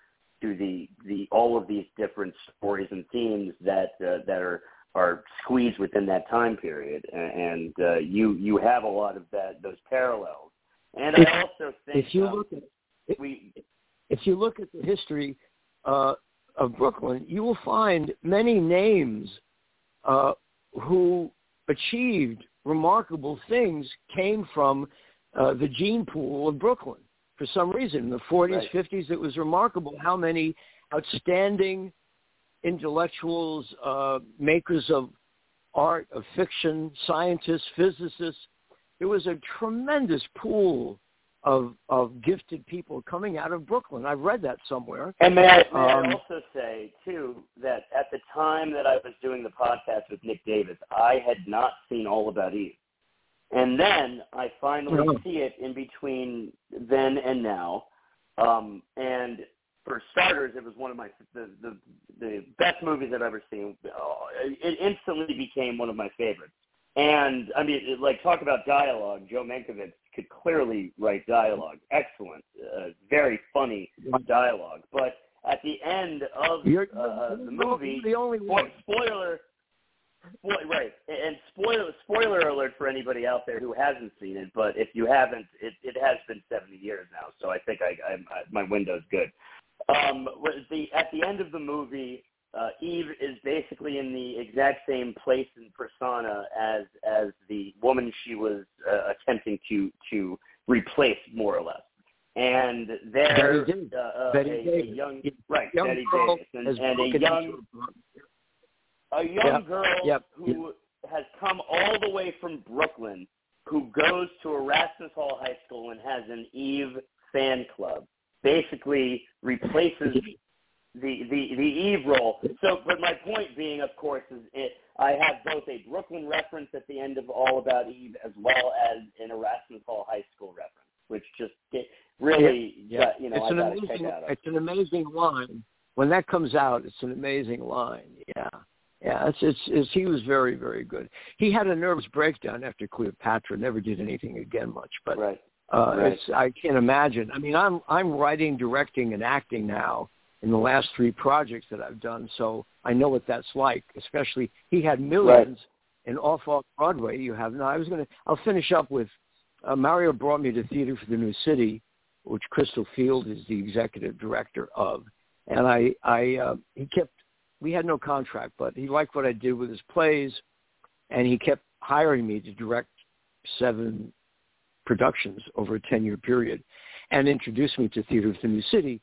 Speaker 1: to the the all of these different stories and themes that uh, that are are squeezed within that time period, and uh, you you have a lot of that those parallels. And if, I also think
Speaker 2: if you um, look at if,
Speaker 1: we
Speaker 2: if you look at the history uh, of Brooklyn, you will find many names uh, who achieved remarkable things came from uh, the gene pool of Brooklyn. For some reason, in the 40s, right. 50s, it was remarkable how many outstanding intellectuals, uh, makers of art, of fiction, scientists, physicists. There was a tremendous pool of of gifted people coming out of Brooklyn. I've read that somewhere.
Speaker 1: And may I, may um, I also say too that at the time that I was doing the podcast with Nick Davis, I had not seen All About Eve, and then I finally see it in between then and now. Um, and for starters, it was one of my the the, the best movies I've ever seen. It instantly became one of my favorites. And I mean, like talk about dialogue. Joe Mankiewicz could clearly write dialogue. Excellent, uh, very funny dialogue. But at the end of uh, the movie,
Speaker 2: the only one.
Speaker 1: spoiler, spoiler, right? And spoiler, spoiler alert for anybody out there who hasn't seen it. But if you haven't, it, it has been 70 years now, so I think I, I, I my window's good. Um, the at the end of the movie, uh, Eve is basically in the exact same place and persona as as the woman she was uh, attempting to to replace, more or less. And there,
Speaker 2: uh,
Speaker 1: uh, a, a, young right, young Bette Davis, and, and a young a young
Speaker 2: yep.
Speaker 1: girl
Speaker 2: yep.
Speaker 1: who yep. has come all the way from Brooklyn, who goes to Erasmus Hall High School and has an Eve fan club. Basically, replaces mm-hmm. the the the Eve role. So, but my point being, of course, is it. I have both a Brooklyn reference at the end of All About Eve as well as an Erasmus Hall High School reference, which just it really,
Speaker 2: yeah,
Speaker 1: got, you know,
Speaker 2: it's
Speaker 1: I
Speaker 2: an amazing, It's an amazing line. When that comes out, it's an amazing line. Yeah. Yeah, it's, it's it's he was very very good. He had a nervous breakdown after Cleopatra. Never did anything again much, but
Speaker 1: right.
Speaker 2: Uh,
Speaker 1: right.
Speaker 2: it's I can't imagine. I mean, I'm I'm writing, directing, and acting now, in the last three projects that I've done. So I know what that's like. Especially he had millions
Speaker 1: right.
Speaker 2: in off off Broadway. You have no. I was gonna. I'll finish up with uh, Mario brought me to Theater for the New City, which Crystal Field is the executive director of, and I I uh, he kept. We had no contract, but he liked what I did with his plays, and he kept hiring me to direct seven productions over a 10-year period and introduced me to Theater of the New City,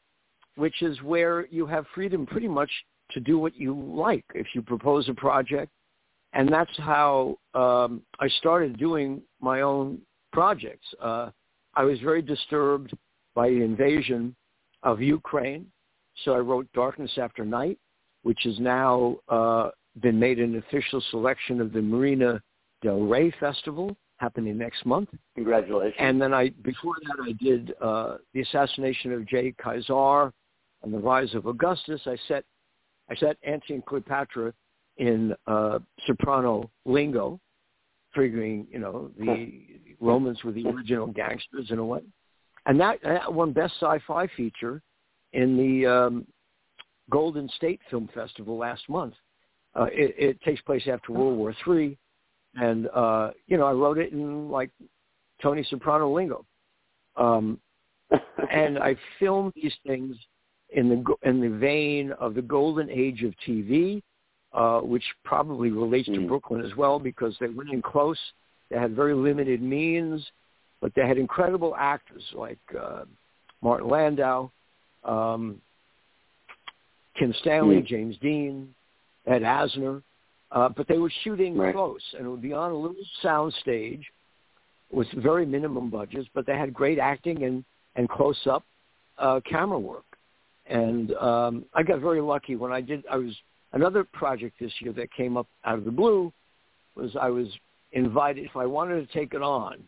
Speaker 2: which is where you have freedom pretty much to do what you like if you propose a project. And that's how um, I started doing my own projects. Uh, I was very disturbed by the invasion of Ukraine, so I wrote Darkness After Night, which has now uh, been made an official selection of the Marina Del Rey Festival happening next month.
Speaker 1: Congratulations.
Speaker 2: And then I, before that, I did uh, the assassination of J. Caesar, and the rise of Augustus, I set I set Antony and Cleopatra in uh, soprano lingo, figuring you know the Romans were the original gangsters in a way, and that, that won best sci-fi feature in the um, Golden State Film Festival last month. Uh, it, it takes place after World War Three, and uh, you know I wrote it in like Tony Soprano lingo, um, and I filmed these things in the in the vein of the golden age of TV, uh, which probably relates mm. to Brooklyn as well because they went in close. They had very limited means, but they had incredible actors like uh, Martin Landau, um, Kim Stanley, mm. James Dean, Ed Asner. Uh, but they were shooting
Speaker 1: right.
Speaker 2: close, and it would be on a little sound stage with very minimum budgets, but they had great acting and and close-up uh, camera work. And um, I got very lucky when I did. I was another project this year that came up out of the blue was I was invited if I wanted to take it on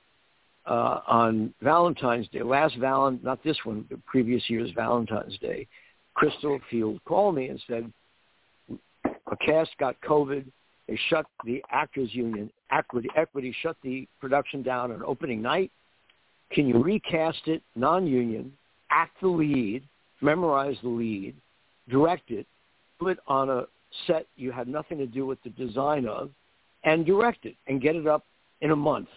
Speaker 2: uh, on Valentine's Day, last Valentine, not this one, the previous year's Valentine's Day. Crystal Field called me and said, cast got COVID. They shut the actors union, equity, equity shut the production down on opening night. Can you recast it non-union, act the lead, memorize the lead, direct it, put it on a set you had nothing to do with the design of, and direct it and get it up in a month.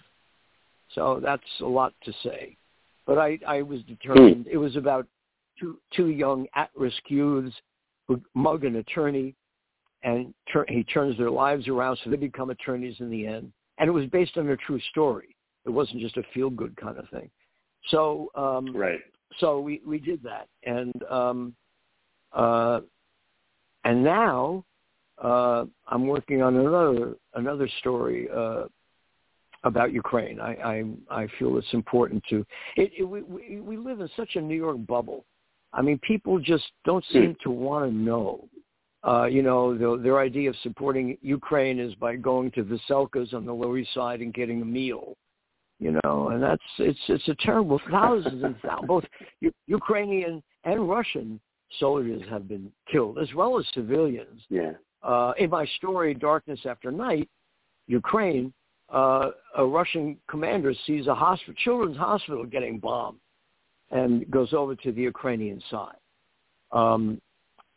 Speaker 2: So that's a lot to say. But I, I was determined. It was about two, two young at-risk youths who mug an attorney, and tur- he turns their lives around so they become attorneys in the end. And it was based on a true story. It wasn't just a feel-good kind of thing. So um,
Speaker 1: right.
Speaker 2: So we, we did that, and um, uh, and now uh, I'm working on another another story uh, about Ukraine. I, I I feel it's important to. It, it, we we live in such a New York bubble. I mean, people just don't
Speaker 1: Hmm.
Speaker 2: seem to want to know. Uh, you know, the, their idea of supporting Ukraine is by going to Veselka's on the Lower East Side and getting a meal. You know, and that's it's it's a terrible. Thousands and thousands, both U- Ukrainian and Russian soldiers have been killed, as well as civilians
Speaker 1: Yeah.
Speaker 2: uh, in my story, Darkness After Night, Ukraine, uh, a Russian commander sees a hospital, children's hospital getting bombed and goes over to the Ukrainian side. Um.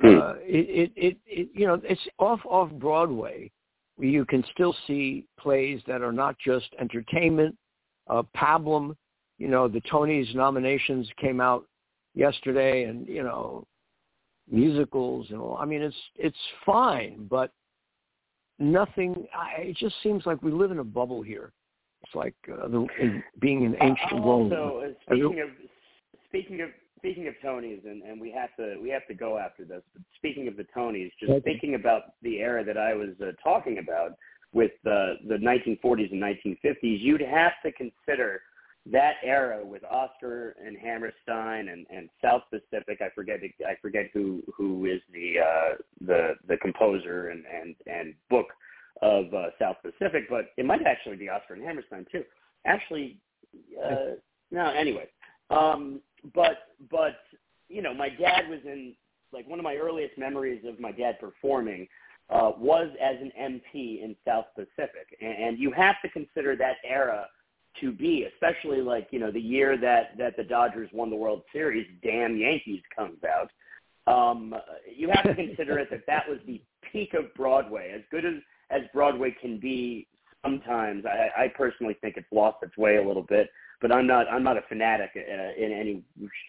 Speaker 2: Uh, it, it, it, it, you know, it's off off Broadway. Where you can still see plays that are not just entertainment. Uh, Pablum, you know, the Tonys nominations came out yesterday, and you know, musicals and all. I mean, it's it's fine, but nothing. I, it just seems like we live in a bubble here. It's like uh, the, in, being in ancient
Speaker 1: I'll
Speaker 2: Rome.
Speaker 1: Also, uh, speaking of speaking of speaking of Tonys, and, and we have to we have to go after this. But speaking of the Tonys, just
Speaker 2: Okay.
Speaker 1: thinking about the era that I was uh, talking about with uh, the 1940s and 1950s, you'd have to consider that era with Oscar and Hammerstein and, and South Pacific. I forget I forget who who is the uh, the the composer and and and book of uh, South Pacific, but it might actually be Oscar and Hammerstein too. Actually, uh, no. Anyway, um, but but you know, my dad was in like one of my earliest memories of my dad performing uh, was as an MP in South Pacific, and, and you have to consider that era to be, especially like you know the year that that the Dodgers won the World Series. Damn Yankees comes out. Um, you have to consider it that that was the peak of Broadway, as good as as Broadway can be. Sometimes I, I personally think it's lost its way a little bit, but I'm not I'm not a fanatic uh, in any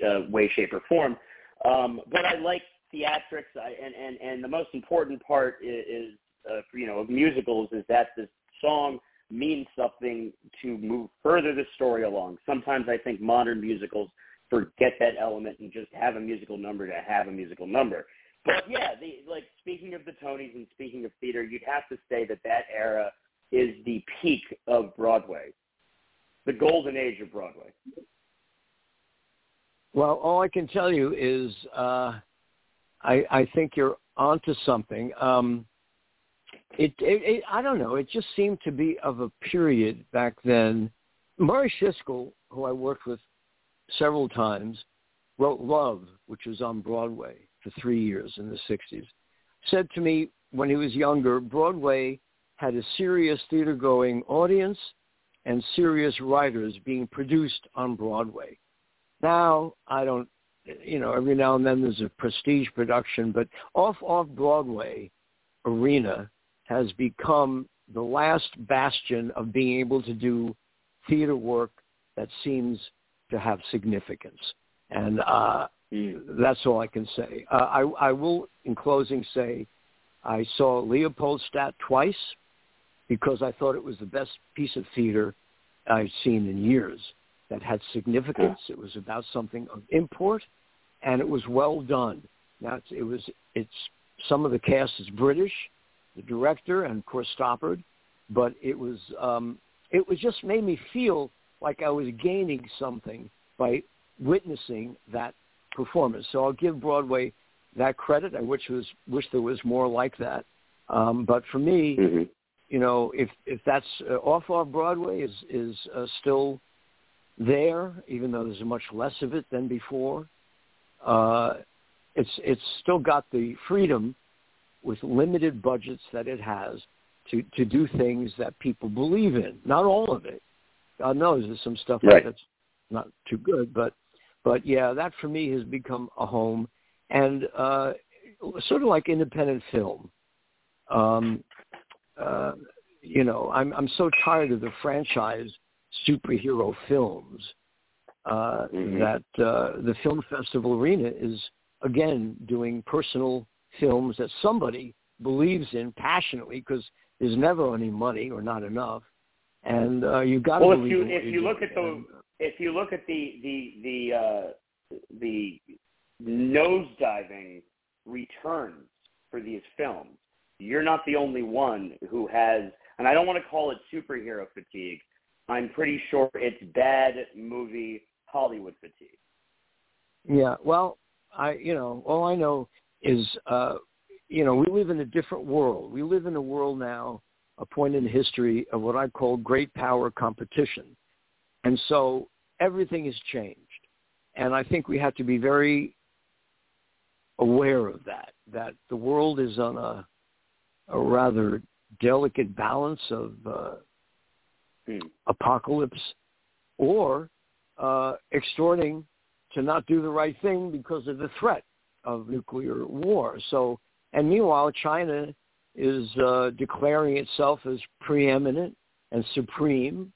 Speaker 1: uh, way, shape, or form. Um, but I like theatrics, I, and and and the most important part is, is uh, you know of musicals is that the song means something to move further the story along. Sometimes I think modern musicals forget that element and just have a musical number to have a musical number. But yeah, the like speaking of the Tonys and speaking of theater, you'd have to say that that era is the peak of Broadway, the golden age of Broadway.
Speaker 2: Well, all I can tell you is uh, I, I think you're onto something. Um, it, it, it, I don't know. It just seemed to be of a period back then. Murray Schisgal, who I worked with several times, wrote Luv, which was on Broadway for three years in the 60s, said to me when he was younger, Broadway had a serious theater-going audience and serious writers being produced on Broadway. Now, I don't, you know, every now and then there's a prestige production, but off off Broadway arena has become the last bastion of being able to do theater work that seems to have significance. And uh, that's all I can say. Uh, I, I will, in closing, say I saw Leopoldstadt twice because I thought it was the best piece of theater I've seen in years that had significance. It was about something of import, and it was well done. Now it's, it was it's some of the cast is British, the director and of course Stoppard, but it was um, it was just made me feel like I was gaining something by witnessing that performance. So I'll give Broadway that credit. I wish was wish there was more like that. Um, but for me,
Speaker 1: mm-hmm.
Speaker 2: You know, if if that's uh, off off Broadway is is uh, still there, even though there's much less of it than before. Uh, it's it's still got the freedom with limited budgets that it has to to do things that people believe in. Not all of it. God knows there's some stuff
Speaker 1: right.
Speaker 2: that's not too good, but but yeah, that for me has become a home and uh, sort of like independent film. Um, uh, you know, I'm I'm so tired of the franchise superhero films uh,
Speaker 1: mm-hmm.
Speaker 2: that uh, the film festival arena is again doing personal films that somebody believes in passionately because there's never any money or not enough, and uh, you got to
Speaker 1: well,
Speaker 2: believe.
Speaker 1: Well, if you if you look at the if you look at the the the uh, the nosediving returns for these films, you're not the only one who has, and I don't want to call it superhero fatigue. I'm pretty sure it's bad movie Hollywood fatigue.
Speaker 2: Yeah, well, I you know all I know is uh, you know we live in a different world. We live in a world now, a point in history of what I call great power competition, and so everything has changed, and I think we have to be very aware of that. That the world is on a a rather delicate balance of uh,
Speaker 1: hmm.
Speaker 2: apocalypse or uh, extorting to not do the right thing because of the threat of nuclear war. So, and meanwhile, China is uh, declaring itself as preeminent and supreme,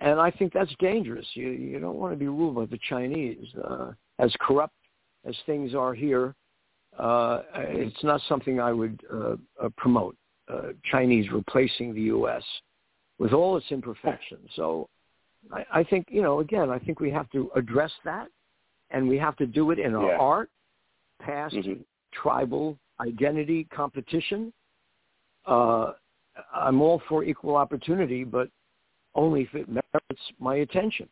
Speaker 2: and I think that's dangerous. You you don't want to be ruled by the Chinese. Uh, as corrupt as things are here, uh, it's not something I would uh, uh, promote. Uh, Chinese replacing the U.S. with all its imperfections. So I, I think you know again I think we have to address that, and we have to do it in our
Speaker 1: yeah.
Speaker 2: art, past
Speaker 1: mm-hmm.
Speaker 2: tribal identity competition. Uh, I'm all for equal opportunity, but only if it merits my attention.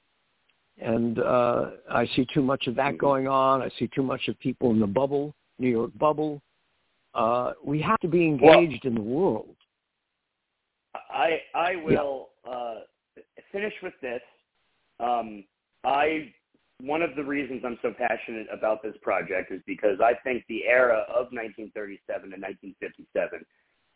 Speaker 2: And uh, I see too much of that
Speaker 1: mm-hmm.
Speaker 2: going on. I see too much of people in the bubble, New York bubble. Uh, we have to be engaged
Speaker 1: well,
Speaker 2: in the world.
Speaker 1: I I will yeah. uh, finish with this. Um, I one of the reasons I'm so passionate about this project is because I think the era of 1937 to 1957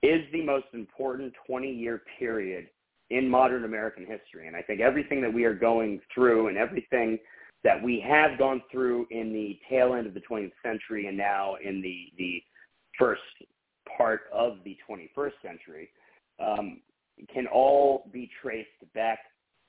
Speaker 1: is the most important 20-year period in modern American history. And I think everything that we are going through and everything that we have gone through in the tail end of the 20th century and now in the, the first part of the 21st century um, can all be traced back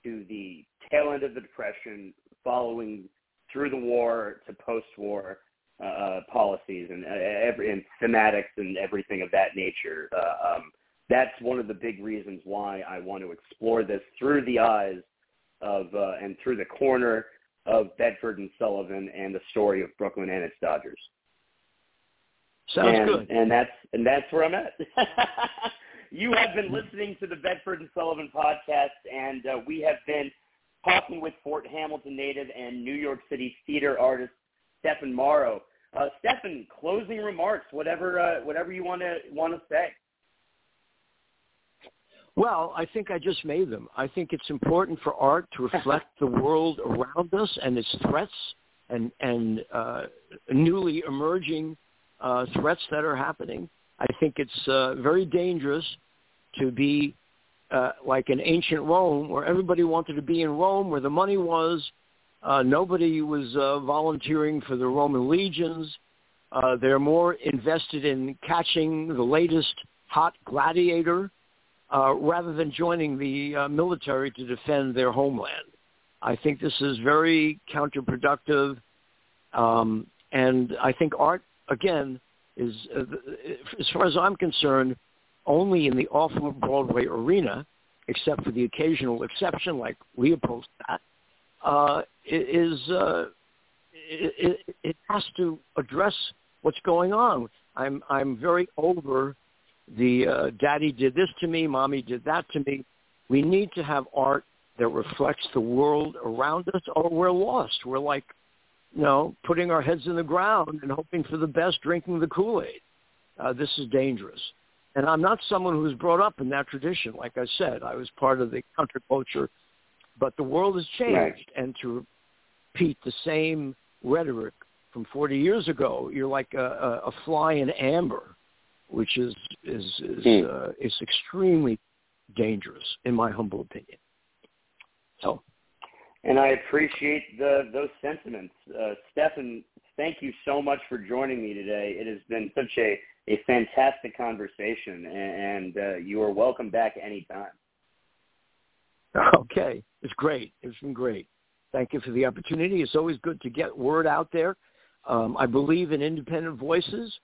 Speaker 1: to the tail end of the Depression, following through the war to post-war uh, uh, policies and uh, every and thematics and everything of that nature. Uh, um, that's one of the big reasons why I want to explore this through the eyes of uh, and through the corner of Bedford and Sullivan and the story of Brooklyn and its Dodgers.
Speaker 2: Sounds
Speaker 1: and,
Speaker 2: good.
Speaker 1: And that's and that's where I'm at. You have been listening to the Bedford and Sullivan podcast, and uh, we have been talking with Fort Hamilton native and New York City theater artist Stephan Morrow. Uh, Stephan, closing remarks, whatever uh, whatever you want to want to say.
Speaker 2: Well, I think I just made them. I think it's important for art to reflect the world around us and its threats and and uh, newly emerging uh, threats that are happening. I think it's uh, very dangerous to be uh, like in ancient Rome, where everybody wanted to be in Rome, where the money was. Uh, nobody was uh, volunteering for the Roman legions. Uh, they're more invested in catching the latest hot gladiator uh, rather than joining the uh, military to defend their homeland. I think this is very counterproductive, um, and I think art again is, uh, as far as I'm concerned, only in the off-Broadway arena, except for the occasional exception like Leopold's uh, is uh, it, it, it has to address what's going on. I'm I'm very over the uh, daddy did this to me, mommy did that to me. We need to have art that reflects the world around us, or we're lost. We're like you know, putting our heads in the ground and hoping for the best, drinking the Kool-Aid. Uh, this is dangerous. And I'm not someone who was brought up in that tradition. Like I said, I was part of the counterculture, but the world has changed.
Speaker 1: Right.
Speaker 2: And to repeat the same rhetoric from 40 years ago, you're like a, a, a fly in amber, which is is is,
Speaker 1: Hmm.
Speaker 2: uh, is extremely dangerous, in my humble opinion. So,
Speaker 1: And I appreciate the those sentiments. Uh, Stephan, thank you so much for joining me today. It has been such a, a fantastic conversation, and, and uh, you are welcome back anytime.
Speaker 2: okay, it's great. It's been great. Thank you for the opportunity. It's always good to get word out there. Um, I believe in independent voices.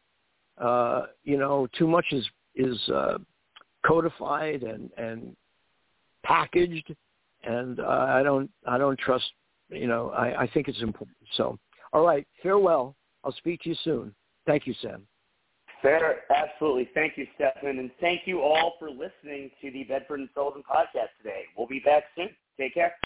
Speaker 2: Uh, you know, too much is is uh, codified and and packaged, and uh, I don't I don't trust. You know, I, I think it's important. So, all right, farewell. I'll speak to you soon. Thank you, Sam.
Speaker 1: Fair, absolutely. Thank you, Stephan, and thank you all for listening to the Bedford and Sullivan podcast today. We'll be back soon. Take care.